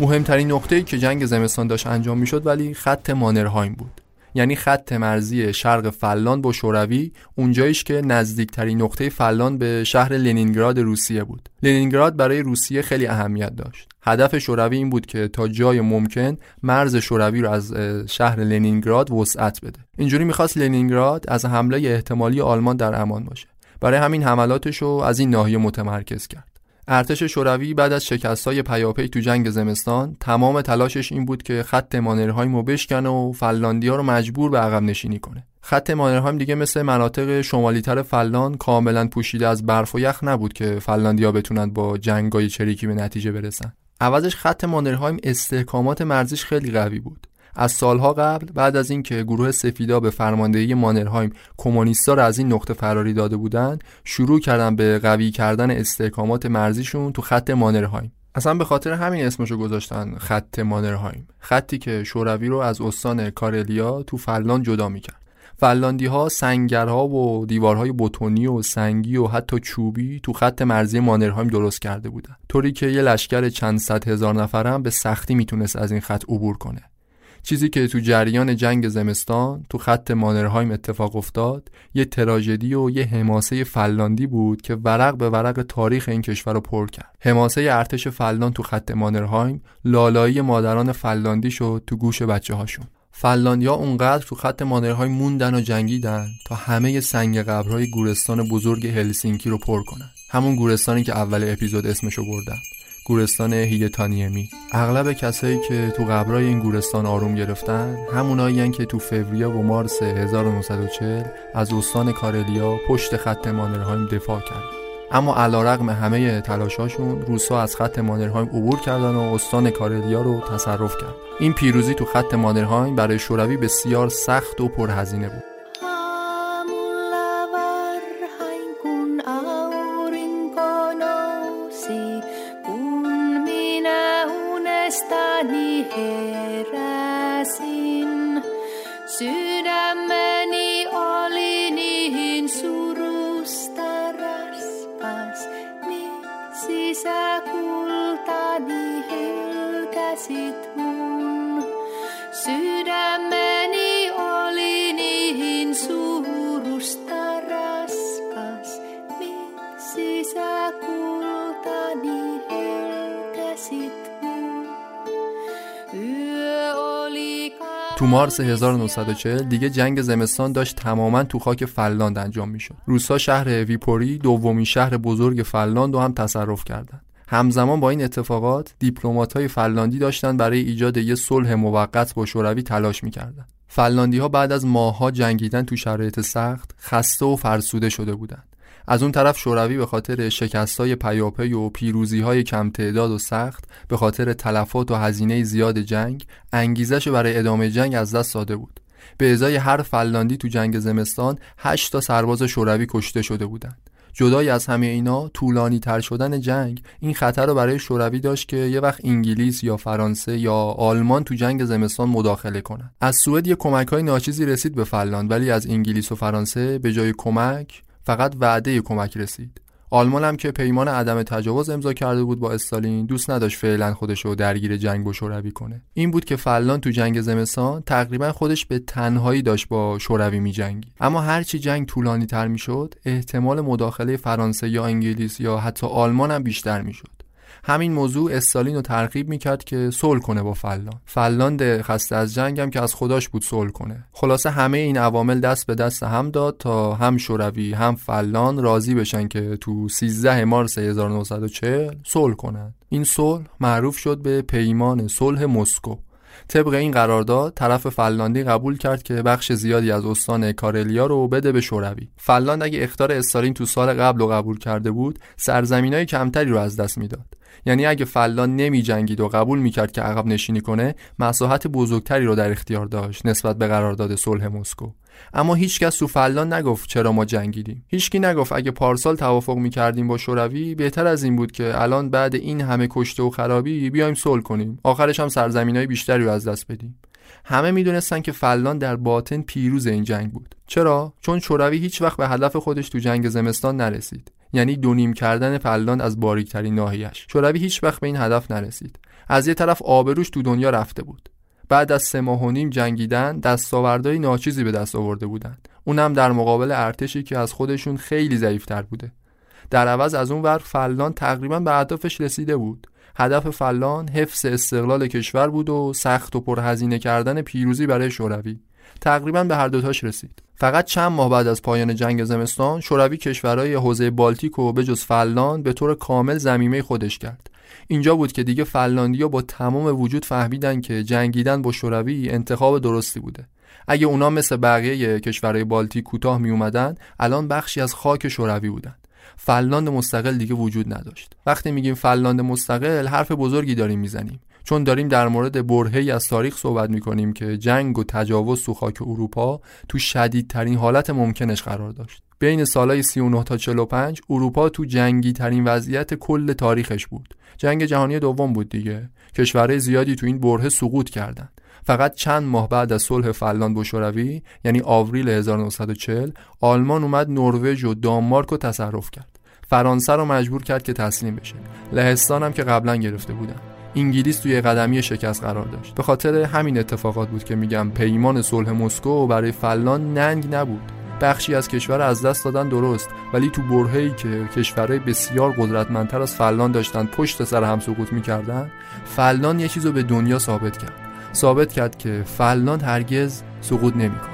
مهمترین نقطه‌ای که جنگ زمستان داشت انجام می‌شد ولی خط مانرهایم بود. یعنی خط مرزی شرق فنلاند با شوروی اونجاییش که نزدیکترین نقطه فنلاند به شهر لنینگراد روسیه بود. لنینگراد برای روسیه خیلی اهمیت داشت. هدف شوروی این بود که تا جای ممکن مرز شوروی رو از شهر لنینگراد وسعت بده. اینجوری می‌خواست لنینگراد از حمله احتمالی آلمان در امان باشه. برای همین حملاتش رو از این ناحیه متمرکز کرد. ارتش شوروی بعد از شکستای پیاپی تو جنگ زمستان تمام تلاشش این بود که خط مانرهایم رو بشکنه و فنلاندیا رو مجبور به عقب نشینی کنه. خط مانرهایم دیگه مثل مناطق شمالیتر فنلاند کاملا پوشیده از برف و یخ نبود که فنلاندیا بتونن با جنگای چریکی به نتیجه برسن. عوضش خط مانرهایم استحکامات مرزیش خیلی قوی بود. از سالها قبل بعد از اینکه گروه سفیدا به فرماندهی مانرهایم کمونیستا را از این نقطه فراری داده بودند شروع کردن به قوی کردن استحکامات مرزیشون تو خط مانرهایم. اصلا به خاطر همین اسمشو گذاشتن خط مانرهایم. خطی که شوروی رو از استان کارلیا تو فلان جدا می‌کرد. فلاندی ها سنگرها و دیوارهای بتونی و سنگی و حتی چوبی تو خط مرزی مانرهایم درست کرده بودن طوری که یه لشکر چند صد هزار نفرم به سختی می‌تونست از این خط عبور کنه. چیزی که تو جریان جنگ زمستان تو خط مانرهایم اتفاق افتاد یه تراژدی و یه حماسه فلاندی بود که ورق به ورق تاریخ این کشور رو پر کرد. حماسه ارتش فلان تو خط مانرهایم لالایی مادران فلاندی شد تو گوش بچه هاشون فلاندیا اونقدر تو خط مانرهایم موندن و جنگیدن تا همه سنگ قبرهای گورستان بزرگ هلسینکی رو پر کنن. همون گورستانی که اول اپیزود اسمشو بردم گورستان هیتانیمی اغلب کسایی که تو قبرای این گورستان آروم گرفتن همونایی که تو فوریه و مارس 1940 از استان کارلیا پشت خط مانرهایم دفاع کرد اما علیرغم همه تلاشاشون روسا از خط مانرهایم عبور کردن و استان کارلیا رو تصرف کرد. این پیروزی تو خط مانرهایم برای شوروی بسیار سخت و پرهزینه بود. مارس 1940 دیگه جنگ زمستان داشت تماما تو خاک فنلاند انجام می‌شد. روسا شهر ویپوری دومین شهر بزرگ فنلاند رو هم تصرف کردند. همزمان با این اتفاقات های فنلاندی داشتن برای ایجاد یه صلح موقت با شوروی تلاش می‌کردند. فنلاندی ها بعد از ماهها جنگیدن تو شرایط سخت خسته و فرسوده شده بودند. از اون طرف شوروی به خاطر شکستای پیاپی و پیروزی های کم تعداد و سخت به خاطر تلفات و هزینه زیاد جنگ انگیزش برای ادامه جنگ از دست داده بود. به ازای هر فلاندی تو جنگ زمستان 8 تا سرباز شوروی کشته شده بودند. جدای از همه اینا طولانی تر شدن جنگ این خطر رو برای شوروی داشت که یه وقت انگلیس یا فرانسه یا آلمان تو جنگ زمستان مداخله کنن. از سوئد یه کمک های ناچیزی رسید به فلاند ولی از انگلیس و فرانسه به جای کمک فقط وعده کمک رسید. آلمان هم که پیمان عدم تجاوز امضا کرده بود با استالین دوست نداشت فعلا خودش رو درگیر جنگ با شوروی کنه. این بود که فلان تو جنگ زمستان تقریبا خودش به تنهایی داشت با شوروی می جنگی. اما هرچی جنگ طولانی تر می شد احتمال مداخله فرانسه یا انگلیس یا حتی آلمان هم بیشتر می شد همین موضوع استالین رو ترغیب می‌کرد که صلح کنه با فلان. فلاند خسته از جنگم که از خداش بود صلح کنه. خلاصه همه این عوامل دست به دست هم داد تا هم شوروی هم فلان راضی بشن که تو 13 مارس 1940 صلح کنند این صلح معروف شد به پیمان صلح مسکو. طبق این قرارداد طرف فلاندی قبول کرد که بخش زیادی از استان کارلیا رو بده به شوروی. فلاند اگه اختار استالین تو سال قبل رو قبول کرده بود سرزمینای کمتری رو از دست می‌داد. یعنی اگه فلان نمی جنگید و قبول می‌کرد که عقب نشینی کنه مساحت بزرگتری رو در اختیار داشت نسبت به قرارداد صلح مسکو. اما هیچکس تو فلان نگفت چرا ما جنگیدیم. هیچکی نگفت اگه پارسال توافق می‌کردیم با شوروی بهتر از این بود که الان بعد این همه کشته و خرابی بیایم صلح کنیم. آخرش هم سرزمینای بیشتری رو از دست بدیم. همه می‌دونستن که فلان در باطن پیروز این جنگ بود. چرا؟ چون شوروی هیچ وقت به هدف خودش تو جنگ زمستان نرسید. یعنی دونیم کردن فلان از باریکترین ناحیش شوروی هیچ وقت به این هدف نرسید. از یه طرف آبروش تو دنیا رفته بود. بعد از سه ماه و نیم جنگیدن دستاوردهای ناچیزی به دست آورده بودند. اونم در مقابل ارتشی که از خودشون خیلی ضعیفتر بوده. در عوض از اون ور فلان تقریبا به اهدافش رسیده بود. هدف فلان حفظ استقلال کشور بود و سخت و پرهزینه کردن پیروزی برای شوروی. تقریبا به هر دوتاش رسید. فقط چند ماه بعد از پایان جنگ زمستان شوروی کشورهای حوزه بالتیک و بجز فلان به طور کامل زمیمه خودش کرد. اینجا بود که دیگه فنلاندیا با تمام وجود فهمیدن که جنگیدن با شوروی انتخاب درستی بوده. اگه اونا مثل بقیه کشورهای بالتیک کوتاه می اومدن الان بخشی از خاک شوروی بودن. فنلاند مستقل دیگه وجود نداشت. وقتی میگیم فنلاند مستقل حرف بزرگی داریم می‌زنیم. چون داریم در مورد برهی از تاریخ صحبت می‌کنیم که جنگ و تجاوز تو خاک اروپا تو شدیدترین حالت ممکنش قرار داشت. بین سالهای 39 تا 45 اروپا تو جنگی ترین وضعیت کل تاریخش بود. جنگ جهانی دوم بود دیگه. کشورهای زیادی تو این بره سقوط کردند. فقط چند ماه بعد از صلح فنلاند با شوروی یعنی آوریل 1940 آلمان اومد نروژ و دانمارک رو تصرف کرد. فرانسه رو مجبور کرد که تسلیم بشه. لهستان هم که قبلا گرفته بودن. انگلیس توی قدمی شکست قرار داشت. به خاطر همین اتفاقات بود که میگم پیمان صلح مسکو برای فلان ننگ نبود. بخشی از کشور از دست دادن درست ولی تو برهه‌ای که کشورهای بسیار قدرتمندتر از فلان داشتن پشت سر هم سقوط می‌کردن فلان یه چیزو به دنیا ثابت کرد. ثابت کرد که فلان هرگز سقوط نمی‌کنه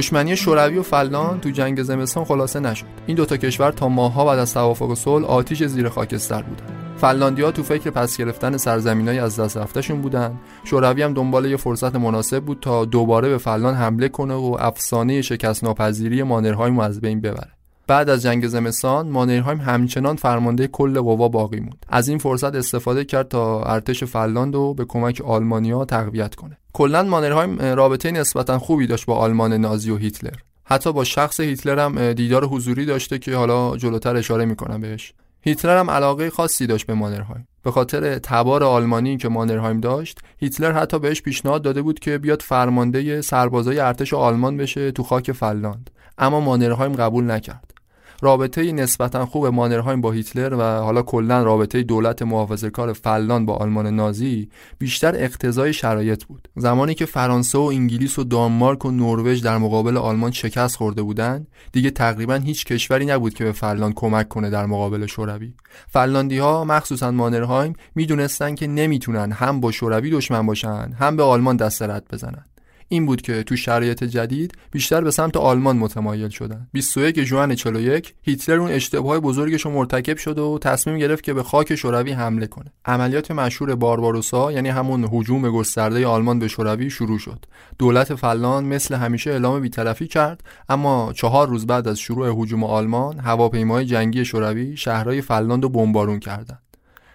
دشمنی شوروی و فلان تو جنگ زمستان خلاصه نشد. این دوتا کشور تا ماهها بعد از توافق صلح آتیش زیر خاکستر بودن. فنلاندیا تو فکر پس گرفتن سرزمینای از دست رفتهشون بودن. شوروی هم دنبال یه فرصت مناسب بود تا دوباره به فلان حمله کنه و افسانه شکست ناپذیری مانرهایم از بین ببره. بعد از جنگ زمستان مانرهایم همچنان فرمانده کل قوا باقی موند. از این فرصت استفاده کرد تا ارتش فنلاند رو به کمک آلمانیا تقویت کنه. کلا مانرهایم رابطه نسبتا خوبی داشت با آلمان نازی و هیتلر. حتی با شخص هیتلر هم دیدار حضوری داشته که حالا جلوتر اشاره می‌کنم بهش. هیتلر هم علاقه خاصی داشت به مانرهایم به خاطر تبار آلمانی که مانرهایم داشت هیتلر حتی بهش پیشنهاد داده بود که بیاد فرمانده سربازای ارتش آلمان بشه تو خاک فنلاند. اما مانرهایم قبول نکرد. رابطه نسبتا خوب مانرهایم با هیتلر و حالا کلا رابطه دولت محافظه کار فلان با آلمان نازی بیشتر اقتضای شرایط بود. زمانی که فرانسه و انگلیس و دانمارک و نروژ در مقابل آلمان شکست خورده بودند دیگه تقریبا هیچ کشوری نبود که به فلان کمک کنه در مقابل شوروی. فنلاندی ها مخصوصا مانرهایم می‌دونستن که نمی‌تونن هم با شوروی دشمن باشن هم به آلمان دست رد بزنن. این بود که تو شرایط جدید بیشتر به سمت آلمان متمایل شدن. 21 ژوئن 41 هیتلر اون اشتباه بزرگش رو مرتکب شد و تصمیم گرفت که به خاک شوروی حمله کنه. عملیات مشهور بارباروسا یعنی همون هجوم گسترده آلمان به شوروی شروع شد. دولت فلان مثل همیشه اعلام بیطرفی کرد اما چهار روز بعد از شروع هجوم آلمان هواپیماهای جنگی شوروی شهرهای فلاند رو بمبارون کردند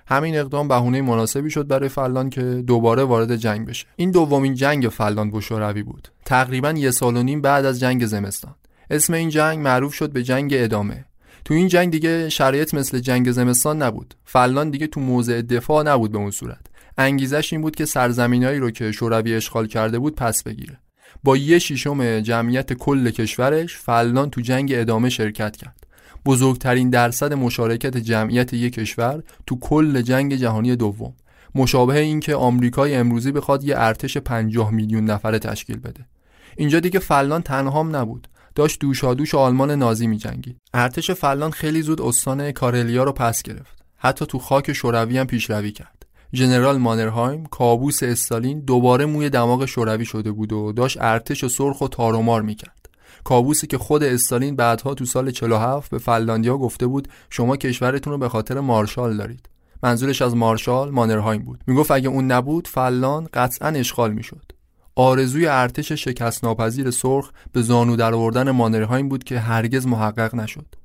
همین اقدام بهونه مناسبی شد برای فلان که دوباره وارد جنگ بشه. این دومین جنگ فلان با شوروی بود. تقریبا یه سال و نیم بعد از جنگ زمستان. اسم این جنگ معروف شد به جنگ ادامه. تو این جنگ دیگه شرایط مثل جنگ زمستان نبود. فلان دیگه تو موضع دفاع نبود به اون صورت. انگیزش این بود که سرزمینایی رو که شوروی اشغال کرده بود پس بگیره. با یه شیشم جمعیت کل کشورش فلان تو جنگ ادامه شرکت کرد. بزرگترین درصد مشارکت جمعیت یک کشور تو کل جنگ جهانی دوم مشابه این که آمریکای امروزی بخواد یه ارتش 50 میلیون نفره تشکیل بده اینجا دیگه فلان تنهام نبود داشت دوشادوش آلمان نازی می. ارتش فلان خیلی زود استان کارلیا رو پس گرفت. حتی تو خاک شوروی هم پیشروی کرد. ژنرال مانرهایم کابوس استالین دوباره موی دماغ شوروی شده بود و داشت ارتش سرخ و تارومار می‌کرد. کابوسی که خود استالین بعدها تو سال 47 به فنلاندیا گفته بود شما کشورتون رو به خاطر مارشال دارید. منظورش از مارشال مانرهایم بود. می‌گفت اگه اون نبود فلان قطعا اشغال می‌شد. آرزوی ارتش شکست ناپذیر سرخ به زانو در آوردن مانرهایم بود که هرگز محقق نشد.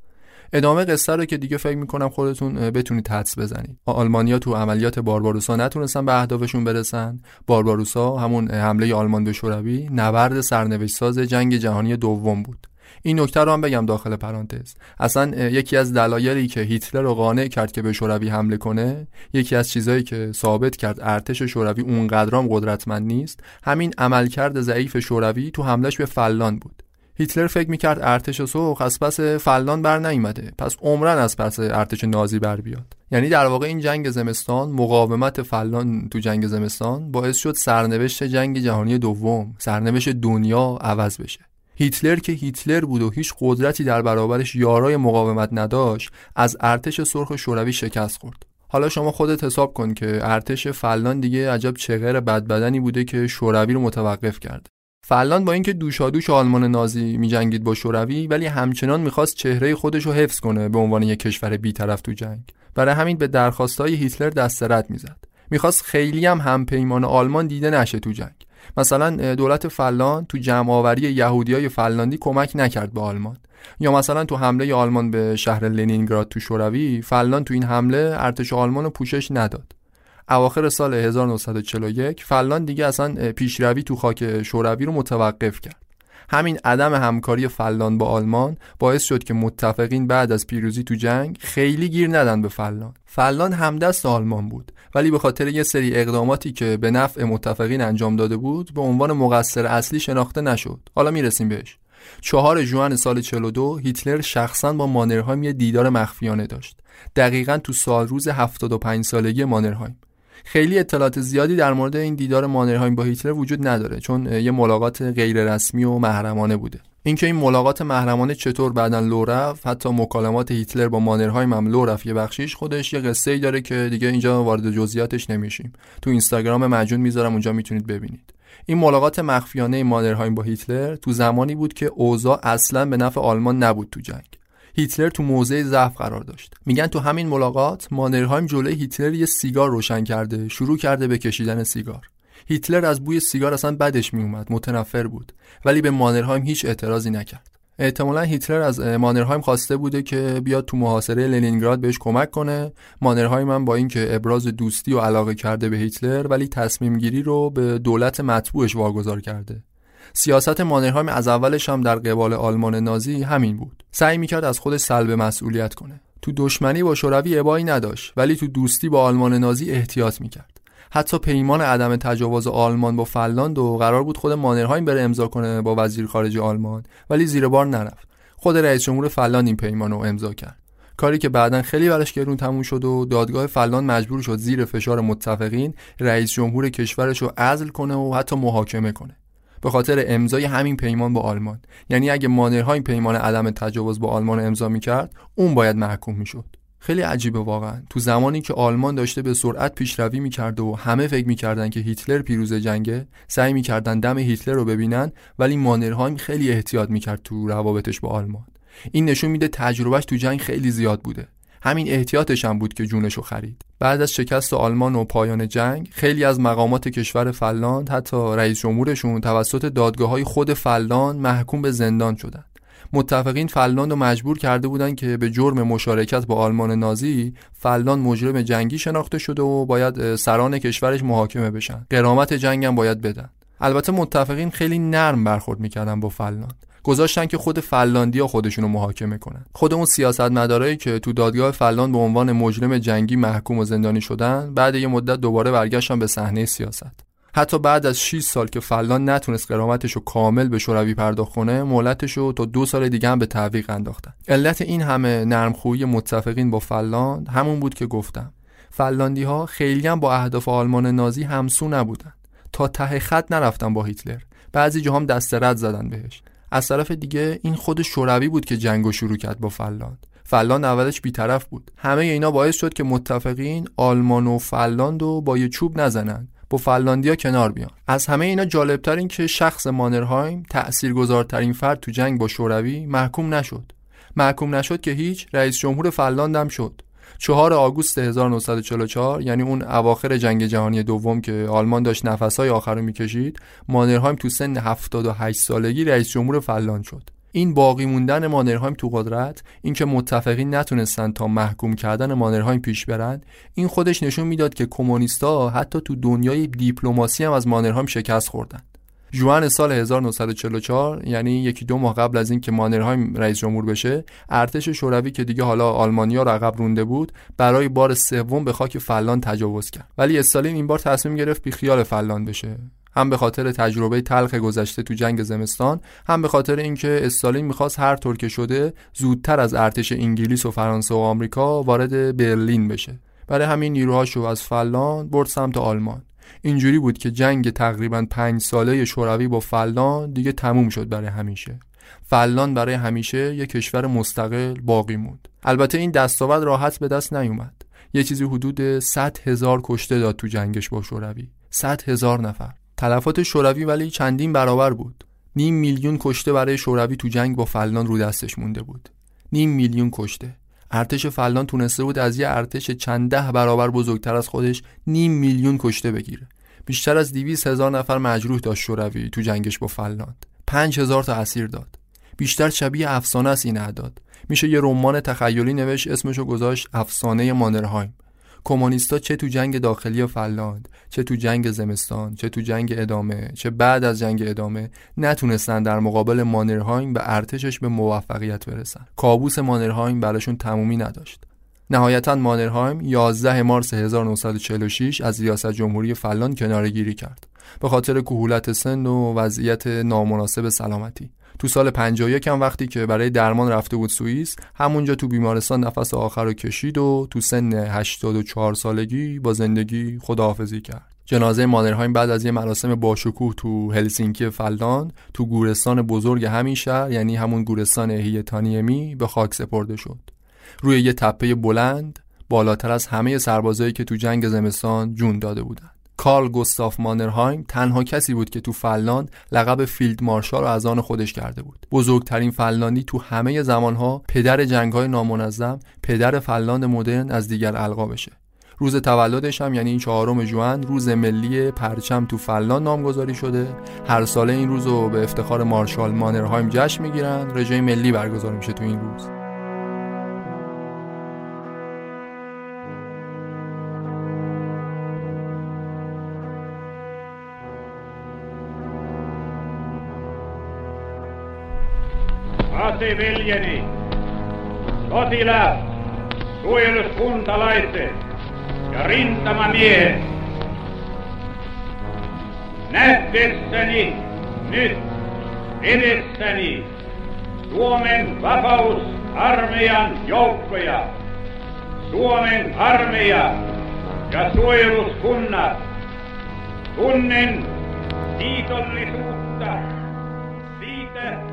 ادامه قصه رو که دیگه فکر می‌کنم خودتون بتونید حدس بزنید. آلمانیا تو عملیات بارباروسا نتونستن به اهدافشون برسن. بارباروسا همون حمله آلمان به شوروی نبرد سرنوشت ساز جنگ جهانی دوم بود. این نکته رو هم بگم داخل پرانتز. اصلا یکی از دلایلی که هیتلر رو قانع کرد که به شوروی حمله کنه یکی از چیزهایی که ثابت کرد ارتش شوروی اونقدرام قدرتمند نیست همین عملکرد ضعیف شوروی تو حملش به فلان بود. هیتلر فکر می‌کرد ارتش سرخ از پس فلان بر نیومده. پس عمرن از پس ارتش نازی بر بیاد. یعنی در واقع این جنگ زمستان مقاومت فلان تو جنگ زمستان باعث شد سرنوشت جنگ جهانی دوم سرنوشت دنیا عوض بشه. هیتلر که هیتلر بود و هیچ قدرتی در برابرش یارای مقاومت نداشت از ارتش سرخ شوروی شکست خورد. حالا شما خودت حساب کن که ارتش فلان دیگه عجب چغر بدبدنی بوده که شوروی رو متوقف کرد فلان با اینکه دوشادوش آلمان نازی میجنگید با شوروی ولی همچنان می‌خواست چهره خودش رو حفظ کنه به عنوان یک کشور بیطرف تو جنگ. برای همین به درخواستای هیتلر دست رد می‌زد. می‌خواست خیلی هم همپیمان آلمان دیده نشه تو جنگ. مثلا دولت فلان تو جمع آوری یهودیای فلاندی کمک نکرد به آلمان. یا مثلا تو حمله آلمان به شهر لنینگراد تو شوروی فلان تو این حمله ارتش آلمان رو پوشش نداد. اواخر سال 1941 فلان دیگه اصلا پیشروی تو خاک شوروی رو متوقف کرد. همین عدم همکاری فلان با آلمان باعث شد که متفقین بعد از پیروزی تو جنگ خیلی گیر ندن به فلان فلان همدست آلمان بود ولی به خاطر یه سری اقداماتی که به نفع متفقین انجام داده بود به عنوان مقصر اصلی شناخته نشد. حالا می‌رسیم بهش. چهار جوان سال 42 هیتلر شخصا با مانرهایم یه دیدار مخفیانه داشت. دقیقا تو سال روز 75 سالگی مانرهایم. خیلی اطلاعات زیادی در مورد این دیدار مانرهایم با هیتلر وجود نداره چون یه ملاقات غیر رسمی و محرمانه بوده. اینکه این ملاقات محرمانه چطور بعدا لو رفت حتی مکالمات هیتلر با مانرهایم هم لو رفت یه بخشیش خودش یه قصه ای داره که دیگه اینجا وارد جزئیاتش نمیشیم. تو اینستاگرام مجون می‌ذارم اونجا می‌تونید ببینید. این ملاقات مخفیانه مانرهایم با هیتلر تو زمانی بود که اوضاع اصلا به نفع آلمان نبود تو جنگ. هیتلر تو موضع ضعف قرار داشت. میگن تو همین ملاقات مانرهایم جلوی هیتلر یه سیگار روشن کرده شروع کرده به کشیدن سیگار. هیتلر از بوی سیگار اصلا بدش میومد متنفر بود ولی به مانرهایم هیچ اعتراضی نکرد. احتمالا هیتلر از مانرهایم خواسته بوده که بیاد تو محاصره لنینگراد بهش کمک کنه. مانرهایم هم با اینکه ابراز دوستی و علاقه کرده به هیتلر ولی تصمیم گیری رو به دولت مطبوعش واگذار کرده. سیاست مانرهایم از اولش هم در قبال آلمان نازی همین بود. سعی می‌کرد از خودش سلب مسئولیت کنه. تو دشمنی با شوروی ابایی نداشت ولی تو دوستی با آلمان نازی احتیاط می‌کرد. حتی پیمان عدم تجاوز آلمان با فنلاند و قرار بود خود مانرهایم بره امضا کنه با وزیر خارجه آلمان ولی زیر بار نرفت. خود رئیس جمهور فنلاند این پیمان رو امضا کرد. کاری که بعدا خیلی براش گرون تموم شد و دادگاه فلان مجبور شد زیر فشار متفقین رئیس جمهور کشورش رو عزل کنه و حتی محاکمه کنه. به خاطر امضای همین پیمان با آلمان. یعنی اگه مانرها این پیمان عدم تجاوز با آلمان امضا می‌کرد اون باید محکوم می‌شد. خیلی عجیبه واقعا. تو زمانی که آلمان داشته به سرعت پیشروی می‌کرد و همه فکر می‌کردن که هیتلر پیروز جنگه سعی می‌کردن دم هیتلر رو ببینن ولی مانرهایم خیلی احتیاط می‌کرد تو روابطش با آلمان. این نشون میده تجربهش تو جنگ خیلی زیاد بوده. همین احتیاطش هم بود که جونشو خرید. بعد از شکست آلمان و پایان جنگ خیلی از مقامات کشور فنلاند حتی رئیس جمهورشون توسط دادگاه های خود فنلاند محکوم به زندان شدند متفقین فنلاند رو مجبور کرده بودند که به جرم مشارکت با آلمان نازی فنلاند مجرم جنگی شناخته شده و باید سران کشورش محاکمه بشن. غرامت جنگ هم باید بدن. البته متفقین خیلی نرم برخورد می‌کردن با فنلاند گذاشتن که خود فنلاندیا خودشونو محاکمه کنن. خود اون سیاستمدارایی که تو دادگاه فنلاند به عنوان مجرم جنگی محکوم و زندانی شدن بعد یه مدت دوباره برگشتن به صحنه سیاست. حتی بعد از 6 سال که فنلاند نتونست غرامتش رو کامل به شوروی پرداخت کنه مهلتش رو تا دو سال دیگه هم به تعویق انداختن. علت این همه نرمخویی متفقین با فنلاند همون بود که گفتم. فنلاندی ها خیلی هم با اهداف آلمان نازی همسو نبودن. تا ته خط نرفتن با هیتلر. بعضی جاها هم دست رد زدن بهش. از طرف دیگه این خود شوروی بود که جنگو شروع کرد با فنلاند. فنلاند اولش بیطرف بود. همه اینا باعث شد که متفقین آلمان و فنلاند رو با یه چوب نزنن با فنلاندیا کنار بیان. از همه اینا جالبتر این که شخص مانرهایم تاثیرگذارترین فرد تو جنگ با شوروی محکوم نشد. محکوم نشد که هیچ رئیس جمهور فنلاند هم شد. 4 آگوست 1944 یعنی اون اواخر جنگ جهانی دوم که آلمان داشت نفسهای آخر رو می‌کشید مانرهایم تو سن 78 سالگی رئیس جمهور فنلاند شد. این باقی موندن مانرهایم تو قدرت اینکه متفقین نتونستن تا محکوم کردن مانرهایم پیش برن این خودش نشون می‌داد که کمونیستا حتی تو دنیای دیپلماسی هم از مانرهایم شکست خوردن. جوان سال 1944 یعنی یکی دو ماه قبل از اینکه مانرهایم رئیس جمهور بشه ارتش شوروی که دیگه حالا آلمانیا رو عقب رونده بود برای بار سوم به خاک فلان تجاوز کرد. ولی استالین این بار تصمیم گرفت بی خیال فلان بشه. هم به خاطر تجربه تلخ گذشته تو جنگ زمستان هم به خاطر اینکه استالین می‌خواست هر طور که شده زودتر از ارتش انگلیس و فرانسه و آمریکا وارد برلین بشه. برای همین نیروهاشو از فلان برد سمت آلمان. اینجوری بود که جنگ تقریبا پنج ساله شوروی با فلان دیگه تموم شد برای همیشه. فلان برای همیشه یک کشور مستقل باقی موند. البته این دستاورد راحت به دست نیومد. یه چیزی حدود 100 هزار کشته داد تو جنگش با شوروی. 100 هزار نفر. تلفات شوروی ولی چندین برابر بود. نیم میلیون کشته برای شوروی تو جنگ با فلان رو دستش مونده بود. نیم میلیون کشته. ارتش فلان تونسته بود از یه ارتش چند ده برابر بزرگتر از خودش نیم میلیون کشته بگیره. بیشتر از دیویس هزار نفر مجروح داشت شوروی تو جنگش با پنج هزار تا اسیر داد. بیشتر شبیه افسانه است این اعداد. میشه یه رمان تخیلی نوشت اسمشو گذاشت افسانه مانرهایم. کمونیستا چه تو جنگ داخلی فلاند چه تو جنگ زمستان چه تو جنگ ادامه چه بعد از جنگ ادامه نتونستن در مقابل مانرهایم به ارتشش به موفقیت برسن. کابوس مانرهایم براشون تمومی نداشت. نهایتا مانرهایم 11 مارس 1946 از ریاست جمهوری فلان کنارگیری کرد. به خاطر کهولت سن و وضعیت نامناسب سلامتی. تو سال 51 هم وقتی که برای درمان رفته بود سوئیس همونجا تو بیمارستان نفس آخر رو کشید و تو سن 84 سالگی با زندگی خداحافظی کرد. جنازه مانرهایم بعد از یه مراسم باشکوه تو هلسینکی فلدان تو گورستان بزرگ همین شهر یعنی همون گورستان هیتانیمی به خاک سپرده شد. روی یه تپه بلند بالاتر از همه سربازایی که تو جنگ زمستان جون داده بودند کارل گوستاف مانرهایم تنها کسی بود که تو فنلاند لقب فیلد مارشال رو از آن خودش کرده بود. بزرگترین فنلاندی تو همه زمانها پدر جنگهای نامنظم پدر فنلاند مدرن از دیگر القابشه روز تولدش هم یعنی چهارم ژوئن روز ملی پرچم تو فنلاند نامگذاری شده. هر ساله این روز رو به افتخار مارشال مانرهایم جشن می‌گیرن. رژه ملی برگزار میشه تو این روز. Te veljeni, sotilaat, suojeluskuntalaiset ja rintamamiehet, nähdessäni nyt edessäni Suomen vapausarmeijan joukkoja, Suomen armeija ja suojeluskunnat, tunnen kiitollisuutta siitä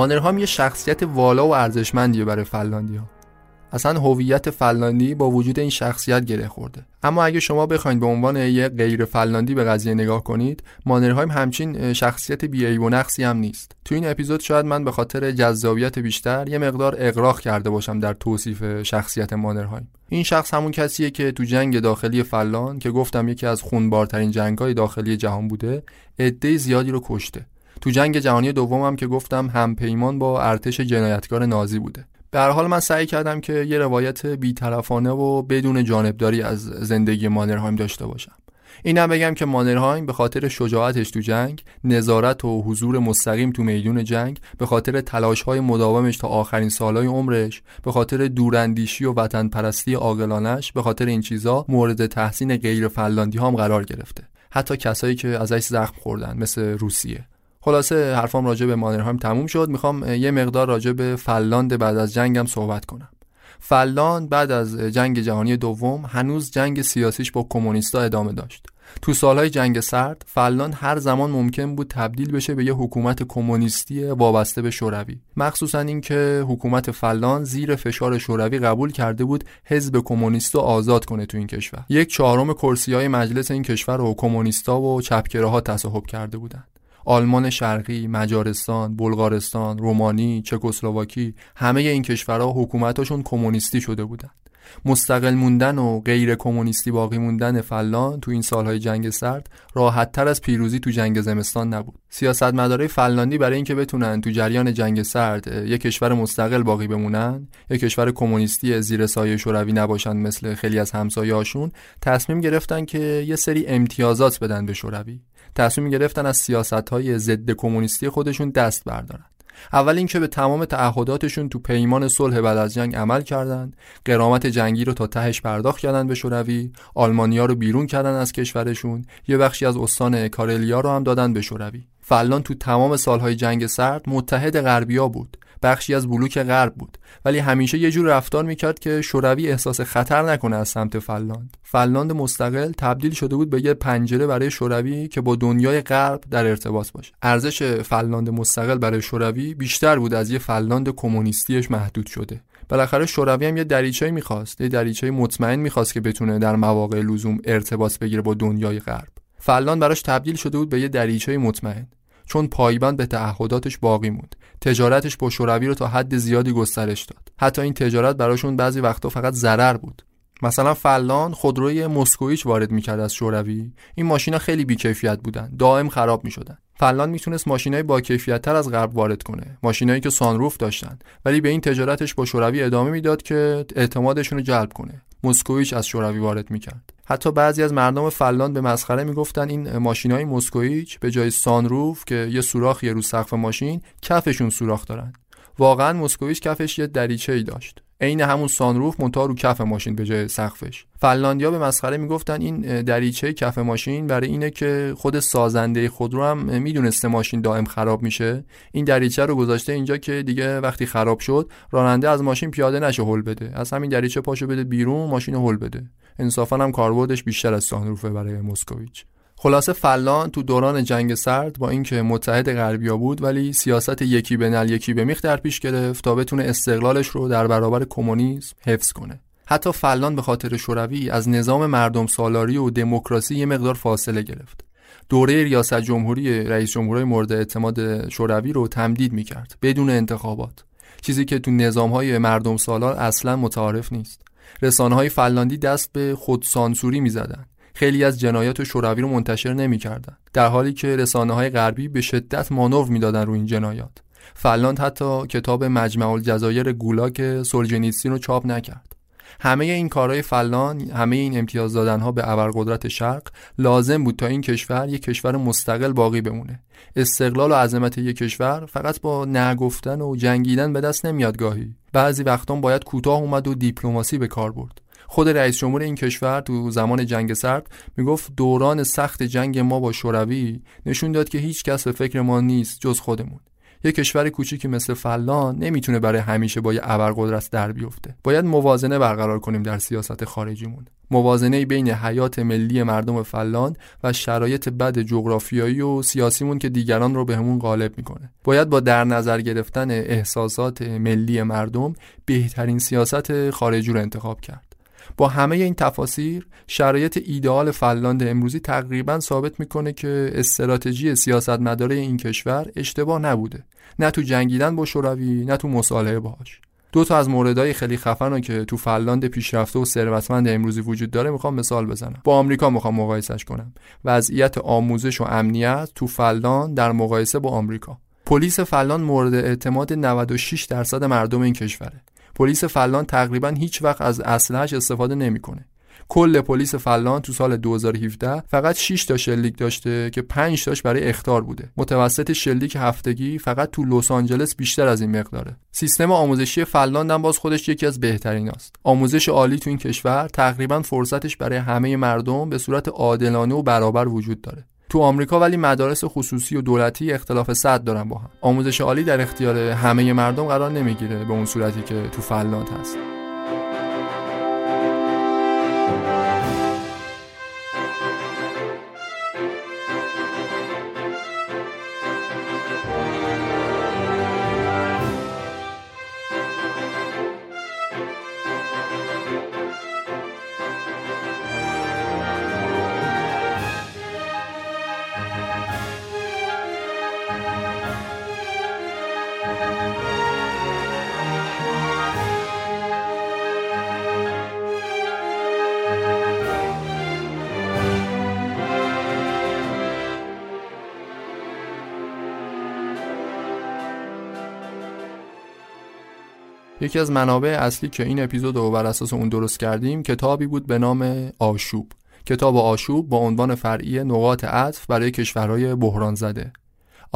مانرهام یه شخصیت والا و ارزشمندیه برای فنلاندیا اصلا هویت فنلاندی با وجود این شخصیت گره خورده. اما اگه شما بخواید به عنوان یه غیر فنلاندی به قضیه نگاه کنید مانرهایم همچین شخصیت بی و نقصی هم نیست. تو این اپیزود شاید من به خاطر جذابیت بیشتر یه مقدار اغراق کرده باشم در توصیف شخصیت مانرهایم. این شخص همون کسیه که تو جنگ داخلی فلان که گفتم یکی از خونبارترین جنگ‌های داخلی جهان بوده عده زیادی رو کشته. تو جنگ جهانی دومم که گفتم همپیمان با ارتش جنایتکار نازی بوده. به هر حال من سعی کردم که یه روایت بیطرفانه و بدون جانبداری از زندگی مانرهایم داشته باشم. اینم بگم که مانرهایم به خاطر شجاعتش تو جنگ نظارت و حضور مستقیم تو میدون جنگ به خاطر تلاش های مداومش تا آخرین سالهای عمرش به خاطر دوراندیشی و وطن پرستی عاقلانش به خاطر این چیزا مورد تحسین غیر فنلاندی هم قرار گرفته. حتی کسایی که ازش زخم خوردن مثل روسیه. خلاصه حرفام راجع به مانرهایم تموم شد. می‌خوام یه مقدار راجع به فنلاند بعد از جنگم صحبت کنم. فنلاند بعد از جنگ جهانی دوم هنوز جنگ سیاسیش با کمونیستا ادامه داشت. تو سالهای جنگ سرد فنلاند هر زمان ممکن بود تبدیل بشه به یه حکومت کمونیستی وابسته به شوروی. مخصوصا اینکه حکومت فنلاند زیر فشار شوروی قبول کرده بود حزب کمونیست رو آزاد کنه تو این کشور. یک چهارم کرسی های مجلس این کشور رو کمونیستا و چپگراها تصاحب کرده بودند. آلمان شرقی، مجارستان، بلغارستان، رومانی، چکسلواکی همه این کشورها حکومتاشون کمونیستی شده بودند. مستقل موندن و غیر کمونیستی باقی موندن فلان تو این سالهای جنگ سرد راحت تر از پیروزی تو جنگ زمستان نبود سیاستمدارای فنلاندی برای اینکه بتونن تو جریان جنگ سرد یک کشور مستقل باقی بمونن یک کشور کمونیستی زیر سایه شوروی نباشن مثل خیلی از همسایه‌هاشون تصمیم گرفتن که یه سری امتیازات بدن به شوروی تصمیم گرفتن از سیاست‌های ضد کمونیستی خودشون دست بردارن. اول اینکه به تمام تعهداتشون تو پیمان صلح بعد از جنگ عمل کردند قرامت جنگی رو تا تهش پرداخت کردن به شوروی آلمانیا رو بیرون کردن از کشورشون یه بخشی از استان کارلیا رو هم دادن به شوروی. فلان تو تمام سالهای جنگ سرد متحد غربیا بود. بخشی از بلوک غرب بود. ولی همیشه یه جور رفتار می‌کرد که شوروی احساس خطر نکنه از سمت فنلاند. فنلاند مستقل تبدیل شده بود به یه پنجره برای شوروی که با دنیای غرب در ارتباط باشه. ارزش فنلاند مستقل برای شوروی بیشتر بود از یه فنلاند کمونیستیش محدود شده. بالاخره شوروی هم یه دریچه می‌خواست یه دریچه مطمئن می‌خواست که بتونه در مواقع لزوم ارتباط بگیره با دنیای غرب. فنلاند براش تبدیل شده بود به یه دریچه مطمئن. چون پایبند به تعهداتش باقی موند. تجارتش با شوروی رو تا حد زیادی گسترش داد. حتی این تجارت براشون بعضی وقتا فقط ضرر بود. مثلا فلان خودروی مسکویچ وارد می‌کرد از شوروی. این ماشینا خیلی بیکیفیت بودن. دائم خراب می‌شدن. فنلاند می‌تونست ماشینای با کیفیت تر از غرب وارد کنه. ماشینایی که سانروف داشتن. ولی به این تجارتش با شوروی ادامه می‌داد که اعتمادشون رو جلب کنه. مسکویچ از شوروی وارد می‌کرد. حتی بعضی از مردم فنلاند به مسخره می‌گفتن این ماشینای مسکویچ به جای سانروف که یه سوراخ یه رو سقف ماشین کفشون سوراخ دارن. واقعا مسکویچ کفش یه دریچه ای داشت. عین همون سانروف منتها رو کف ماشین به جای سقفش. فنلاندیا به مسخره می‌گفتن این دریچه کف ماشین برای اینه که خود سازنده خودرو هم می‌دونسته ماشین دائم خراب میشه. این دریچه رو گذاشته اینجا که دیگه وقتی خراب شد راننده از ماشین پیاده نشه هل بده. از همین دریچه پاشو بده بیرون ماشین هل بده. انصافا هم کاربردش بیشتر از سانروفه برای مسکویچ خلاصه فلان تو دوران جنگ سرد با اینکه متحد غربیا بود ولی سیاست یکی به نل یکی به میخ در پیش گرفت تا بتونه استقلالش رو در برابر کمونیسم حفظ کنه. حتی فلان به خاطر شوروی از نظام مردم سالاری و دموکراسی یه مقدار فاصله گرفت. دوره ریاست جمهوری رئیس جمهورهای مورد اعتماد شوروی رو تمدید می‌کرد بدون انتخابات چیزی که تو نظام های مردم سالار اصلا متعارف نیست. رسانه های فنلاندی دست به خودسانسوری می‌زدند خیلی از جنایات شوروی رو منتشر نمی‌کردند در حالی که رسانه های غربی به شدت مانور می‌دادن روی این جنایات. فنلاند حتی کتاب مجمع الجزایر گولاک سولجنیتسین رو چاپ نکرد. همه این کارهای فلان همه این امتیاز دادنها به ابرقدرت شرق لازم بود تا این کشور یک کشور مستقل باقی بمونه. استقلال و عظمت یک کشور فقط با نگفتن و جنگیدن به دست نمیاد گاهی. بعضی وقتا باید کوتاه اومد و دیپلماسی به کار برد. خود رئیس جمهور این کشور تو زمان جنگ سرد می‌گفت دوران سخت جنگ ما با شوروی نشون داد که هیچ کس به فکر ما نیست جز خودمون. یه کشور کوچیکی مثل فلان نمی‌تونه برای همیشه با یه ابرقدرت در بیفته. باید موازنه برقرار کنیم در سیاست خارجیمون. موازنه بین حیات ملی مردم فلان و شرایط بد جغرافیایی و سیاسیمون که دیگران رو بهمون به غالب می‌کنه. باید با در نظر گرفتن احساسات ملی مردم بهترین سیاست خارجی رو انتخاب کرد. با همه این تفاسیر شرایط ایدئال فنلاند امروزی تقریبا ثابت می‌کنه که استراتژی سیاستمداره این کشور اشتباه نبوده. نه تو جنگیدن با شوروی نه تو مصالحه باهاش. دو تا از موردهای خیلی خفن که تو فنلاند پیشرفته و ثروتمند امروزی وجود داره می‌خوام مثال بزنم. با آمریکا می‌خوام مقایسش کنم. وضعیت آموزش و امنیت تو فنلاند در مقایسه با آمریکا. پلیس فنلاند مورد اعتماد 96 درصد مردم این کشوره. پلیس فلان تقریبا هیچ وقت از اسلحه‌اش استفاده نمی‌کنه. کل پلیس فلان تو سال 2017 فقط 6 تا شلیک داشته که 5 تاش برای اختار بوده. متوسط شلیک هفتگی فقط تو لس آنجلس بیشتر از این مقداره. سیستم آموزشی فنلاند هم باز خودش یکی از بهترین است آموزش عالی تو این کشور تقریبا فرصتش برای همه مردم به صورت عادلانه و برابر وجود داره. تو آمریکا ولی مدارس خصوصی و دولتی اختلاف صد دارن با هم. آموزش عالی در اختیار همه مردم قرار نمی‌گیره به اون صورتی که تو فنلاند هست. یکی از منابع اصلی که این اپیزود رو بر اساس اون درست کردیم کتابی بود به نام آشوب. کتاب آشوب با عنوان فرعی نقاط عطف برای کشورهای بحران زده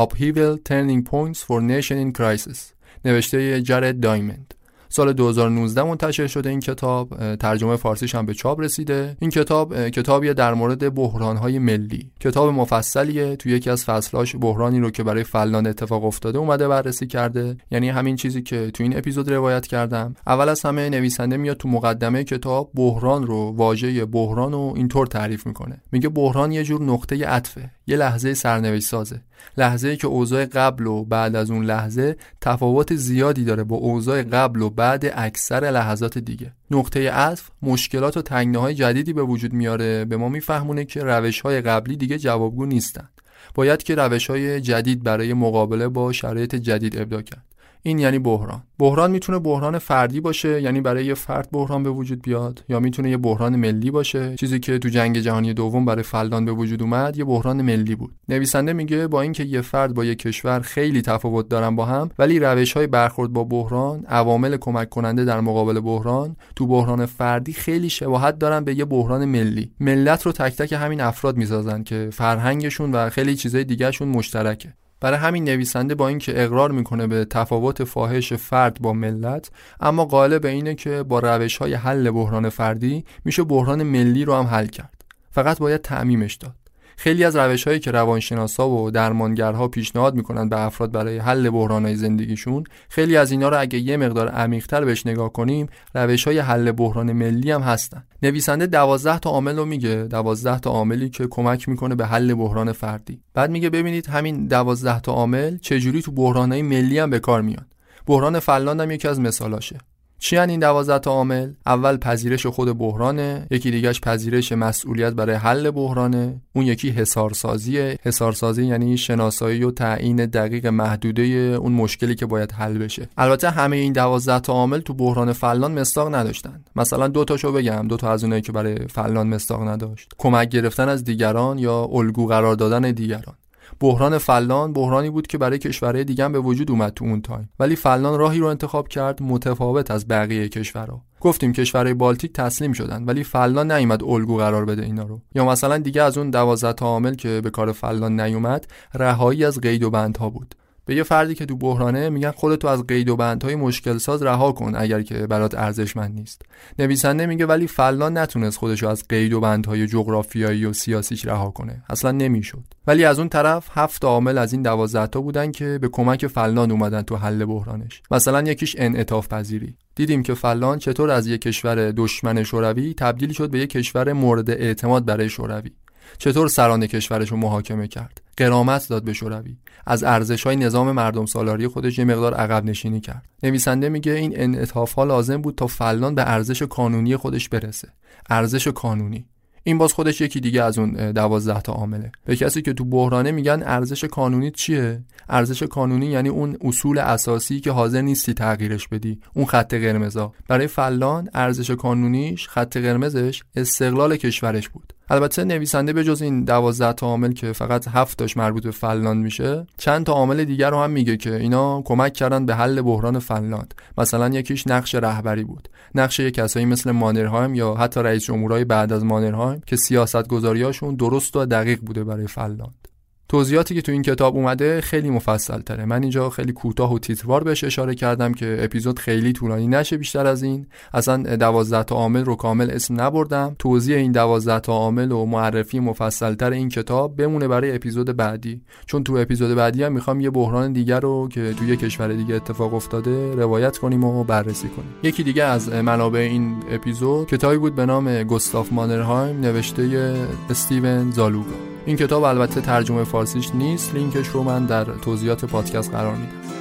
Upheaval Turning Points for Nation in Crisis. نوشته جرد دایمند. سال 2019 منتشر شده این کتاب ترجمه فارسیش هم به چاپ رسیده. این کتاب کتابی در مورد بحرانهای ملی. کتاب مفصلیه تو یکی از فصلاش بحرانی رو که برای فلان اتفاق افتاده اومده بررسی کرده. یعنی همین چیزی که تو این اپیزود روایت کردم. اول از همه نویسنده میاد تو مقدمه کتاب بحران رو واژه بحران رو اینطور تعریف می‌کنه. میگه بحران یه جور نقطه عطفه یه لحظه سرنوشت سازه. لحظه ای که اوضاع قبل و بعد از اون لحظه تفاوت زیادی داره با اوضاع قبل و بعد اکثر لحظات دیگه. نقطه عطف مشکلات و تنگنه های جدیدی به وجود میاره. به ما میفهمونه که روش های قبلی دیگه جوابگو نیستن. باید که روش های جدید برای مقابله با شرایط جدید ابدا کرد. این یعنی بحران. بحران می‌تونه بحران فردی باشه یعنی برای یه فرد بحران به وجود بیاد یا می‌تونه یه بحران ملی باشه. چیزی که تو جنگ جهانی دوم برای فلدان به وجود اومد یه بحران ملی بود. نویسنده میگه با اینکه یه فرد با یه کشور خیلی تفاوت دارن با هم ولی روش های برخورد با بحران عوامل کمک کننده در مقابل بحران تو بحران فردی خیلی شباهت دارن به یه بحران ملی. ملت رو تک تک همین افراد می‌سازن که فرهنگشون و خیلی چیزای دیگهشون مشترکه. برای همین نویسنده با اینکه اقرار می‌کنه به تفاوت فاحش فرد با ملت اما قائل به اینه که با روش های حل بحران فردی میشه بحران ملی رو هم حل کرد. فقط باید تعمیمش داد. خیلی از روش هایی که روانشناسا و درمانگرها پیشنهاد می‌کنن به افراد برای حل بحرانهای زندگیشون خیلی از اینا رو اگه یه مقدار عمیقتر بهش نگاه کنیم روش های حل بحران ملی هم هستن. نویسنده دوازده تا عامل رو میگه دوازده تا عاملی که کمک می‌کنه به حل بحران فردی. بعد میگه ببینید همین دوازده تا عامل چجوری تو بحرانهای ملی هم به کار میاد بحران فلاند هم یکی از مثالاشه. چی این دوازده تا عامل؟ اول پذیرش خود بحرانه یکی دیگهش پذیرش مسئولیت برای حل بحرانه. اون یکی حسارسازیه حسارسازی یعنی شناسایی و تعیین دقیق محدوده اون مشکلی که باید حل بشه. البته همه این دوازده تا عامل تو بحران فلان مستاق نداشتن. مثلا دو تاشو بگم. دو تا از اونایی که برای فلان مستاق نداشت. کمک گرفتن از دیگران یا الگو قرار دادن دیگران. بحران فنلاند بحرانی بود که برای کشورهای دیگه به وجود اومد تو اون تایم. ولی فنلاند راهی رو انتخاب کرد متفاوت از بقیه کشورها. گفتیم کشورهای بالتیک تسلیم شدن ولی فنلاند نیومد الگو قرار بده اینا رو. یا مثلا دیگه از اون 12 تا عامل که به کار فنلاند نیومد رهایی از قید و بندها بود. به یه فردی که تو بحرانه میگن خودتو از قید و بندهای مشکل ساز رها کن اگر که برات ارزشمند نیست. نویسنده میگه ولی فنلاند نتونست خودشو از قید و بندهای جغرافیایی و سیاسیش رها کنه. اصلا نمی‌شد. ولی از اون طرف هفت عامل از این دوازده تا بودن که به کمک فنلاند اومدن تو حل بحرانش. مثلا یکیش انعطاف پذیری. دیدیم که فنلاند چطور از یک کشور دشمن شوروی تبدیل شد به یک کشور مورد اعتماد برای شوروی. چطور سران کشورش رو محاکمه کرد؟ قرامت داد به شوروی. از ارزش های نظام مردم سالاری خودش یه مقدار عقب نشینی کرد. نویسنده میگه این انعطاف ها لازم بود تا فلان به ارزش کانونی خودش برسه. ارزش کانونی. این باز خودش یکی دیگه از اون دوازده تا عامله. به کسی که تو بحرانه میگن ارزش کانونی چیه؟ ارزش کانونی یعنی اون اصول اساسی که حاضر نیستی تغییرش بدی. اون خط قرمزا. برای فلان ارزش کانونیش خط قرمزش استقلال کشورش بود. البته نویسنده به جز این دوازده تا عامل که فقط هفت تاش مربوط به فنلاند میشه چند تا عامل دیگر رو هم میگه که اینا کمک کردن به حل بحران فنلاند. مثلا یکیش نقش رهبری بود. نقش یک کسایی مثل مانرهایم یا حتی رئیس جمهورهای بعد از مانرهایم که سیاست گذاریاشون درست و دقیق بوده برای فنلاند. توضیحاتی که تو این کتاب اومده خیلی مفصل تره من اینجا خیلی کوتاه و تیتروار بهش اشاره کردم که اپیزود خیلی طولانی نشه بیشتر از این. اصلا دوازده تا عامل رو کامل اسم نبردم. توضیح این دوازده تا عامل و معرفی مفصل تر این کتاب بمونه برای اپیزود بعدی. چون تو اپیزود بعدی هم می‌خوام یه بحران دیگر رو که توی کشور دیگه اتفاق افتاده روایت کنیم و بررسی کنیم. یکی دیگه از منابع این اپیزود کتابی بود به نام گستاف مانرهایم نوشته استیون زالوگا. این کتاب البته ترجمه فارسیش نیست لینکش رو من در توضیحات پادکست قرار میدم.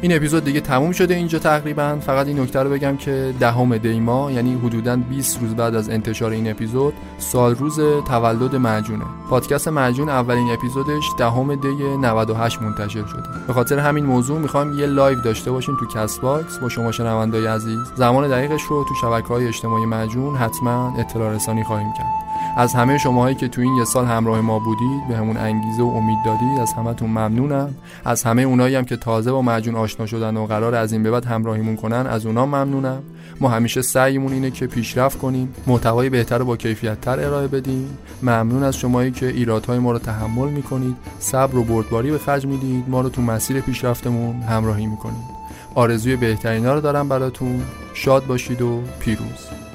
این اپیزود دیگه تموم شده اینجا تقریبا. فقط این نکته رو بگم که دهم دیما یعنی حدودا 20 روز بعد از انتشار این اپیزود سال روز تولد معجونه. پادکست معجون اولین اپیزودش دهم دی 98 منتشر شده. به خاطر همین موضوع می‌خوام یه لایو داشته باشیم تو کست باکس با شما شنوندای عزیز. زمان دقیقش رو تو شبکه های اجتماعی معجون حتما اطلاع رسانی خواهیم کرد. از همه شماهایی که تو این یه سال همراه ما بودید بهمون انگیزه و امید دادید از همتون ممنونم. از همه اونایی هم که تازه با معجون آشنا شدن و قراره از این به بعد همراهیمون کنن از اونا ممنونم. ما همیشه سعیمون اینه که پیشرفت کنیم محتوای بهتر و با کیفیت تر ارائه بدیم. ممنون از شمایی که ایرادهای ما رو تحمل می‌کنید. صبر و بردباری به خرج می‌دید. ما رو تو مسیر پیشرفتمون همراهی می‌کنید. آرزوی بهترینا رو دارم براتون. شاد باشید و پیروز.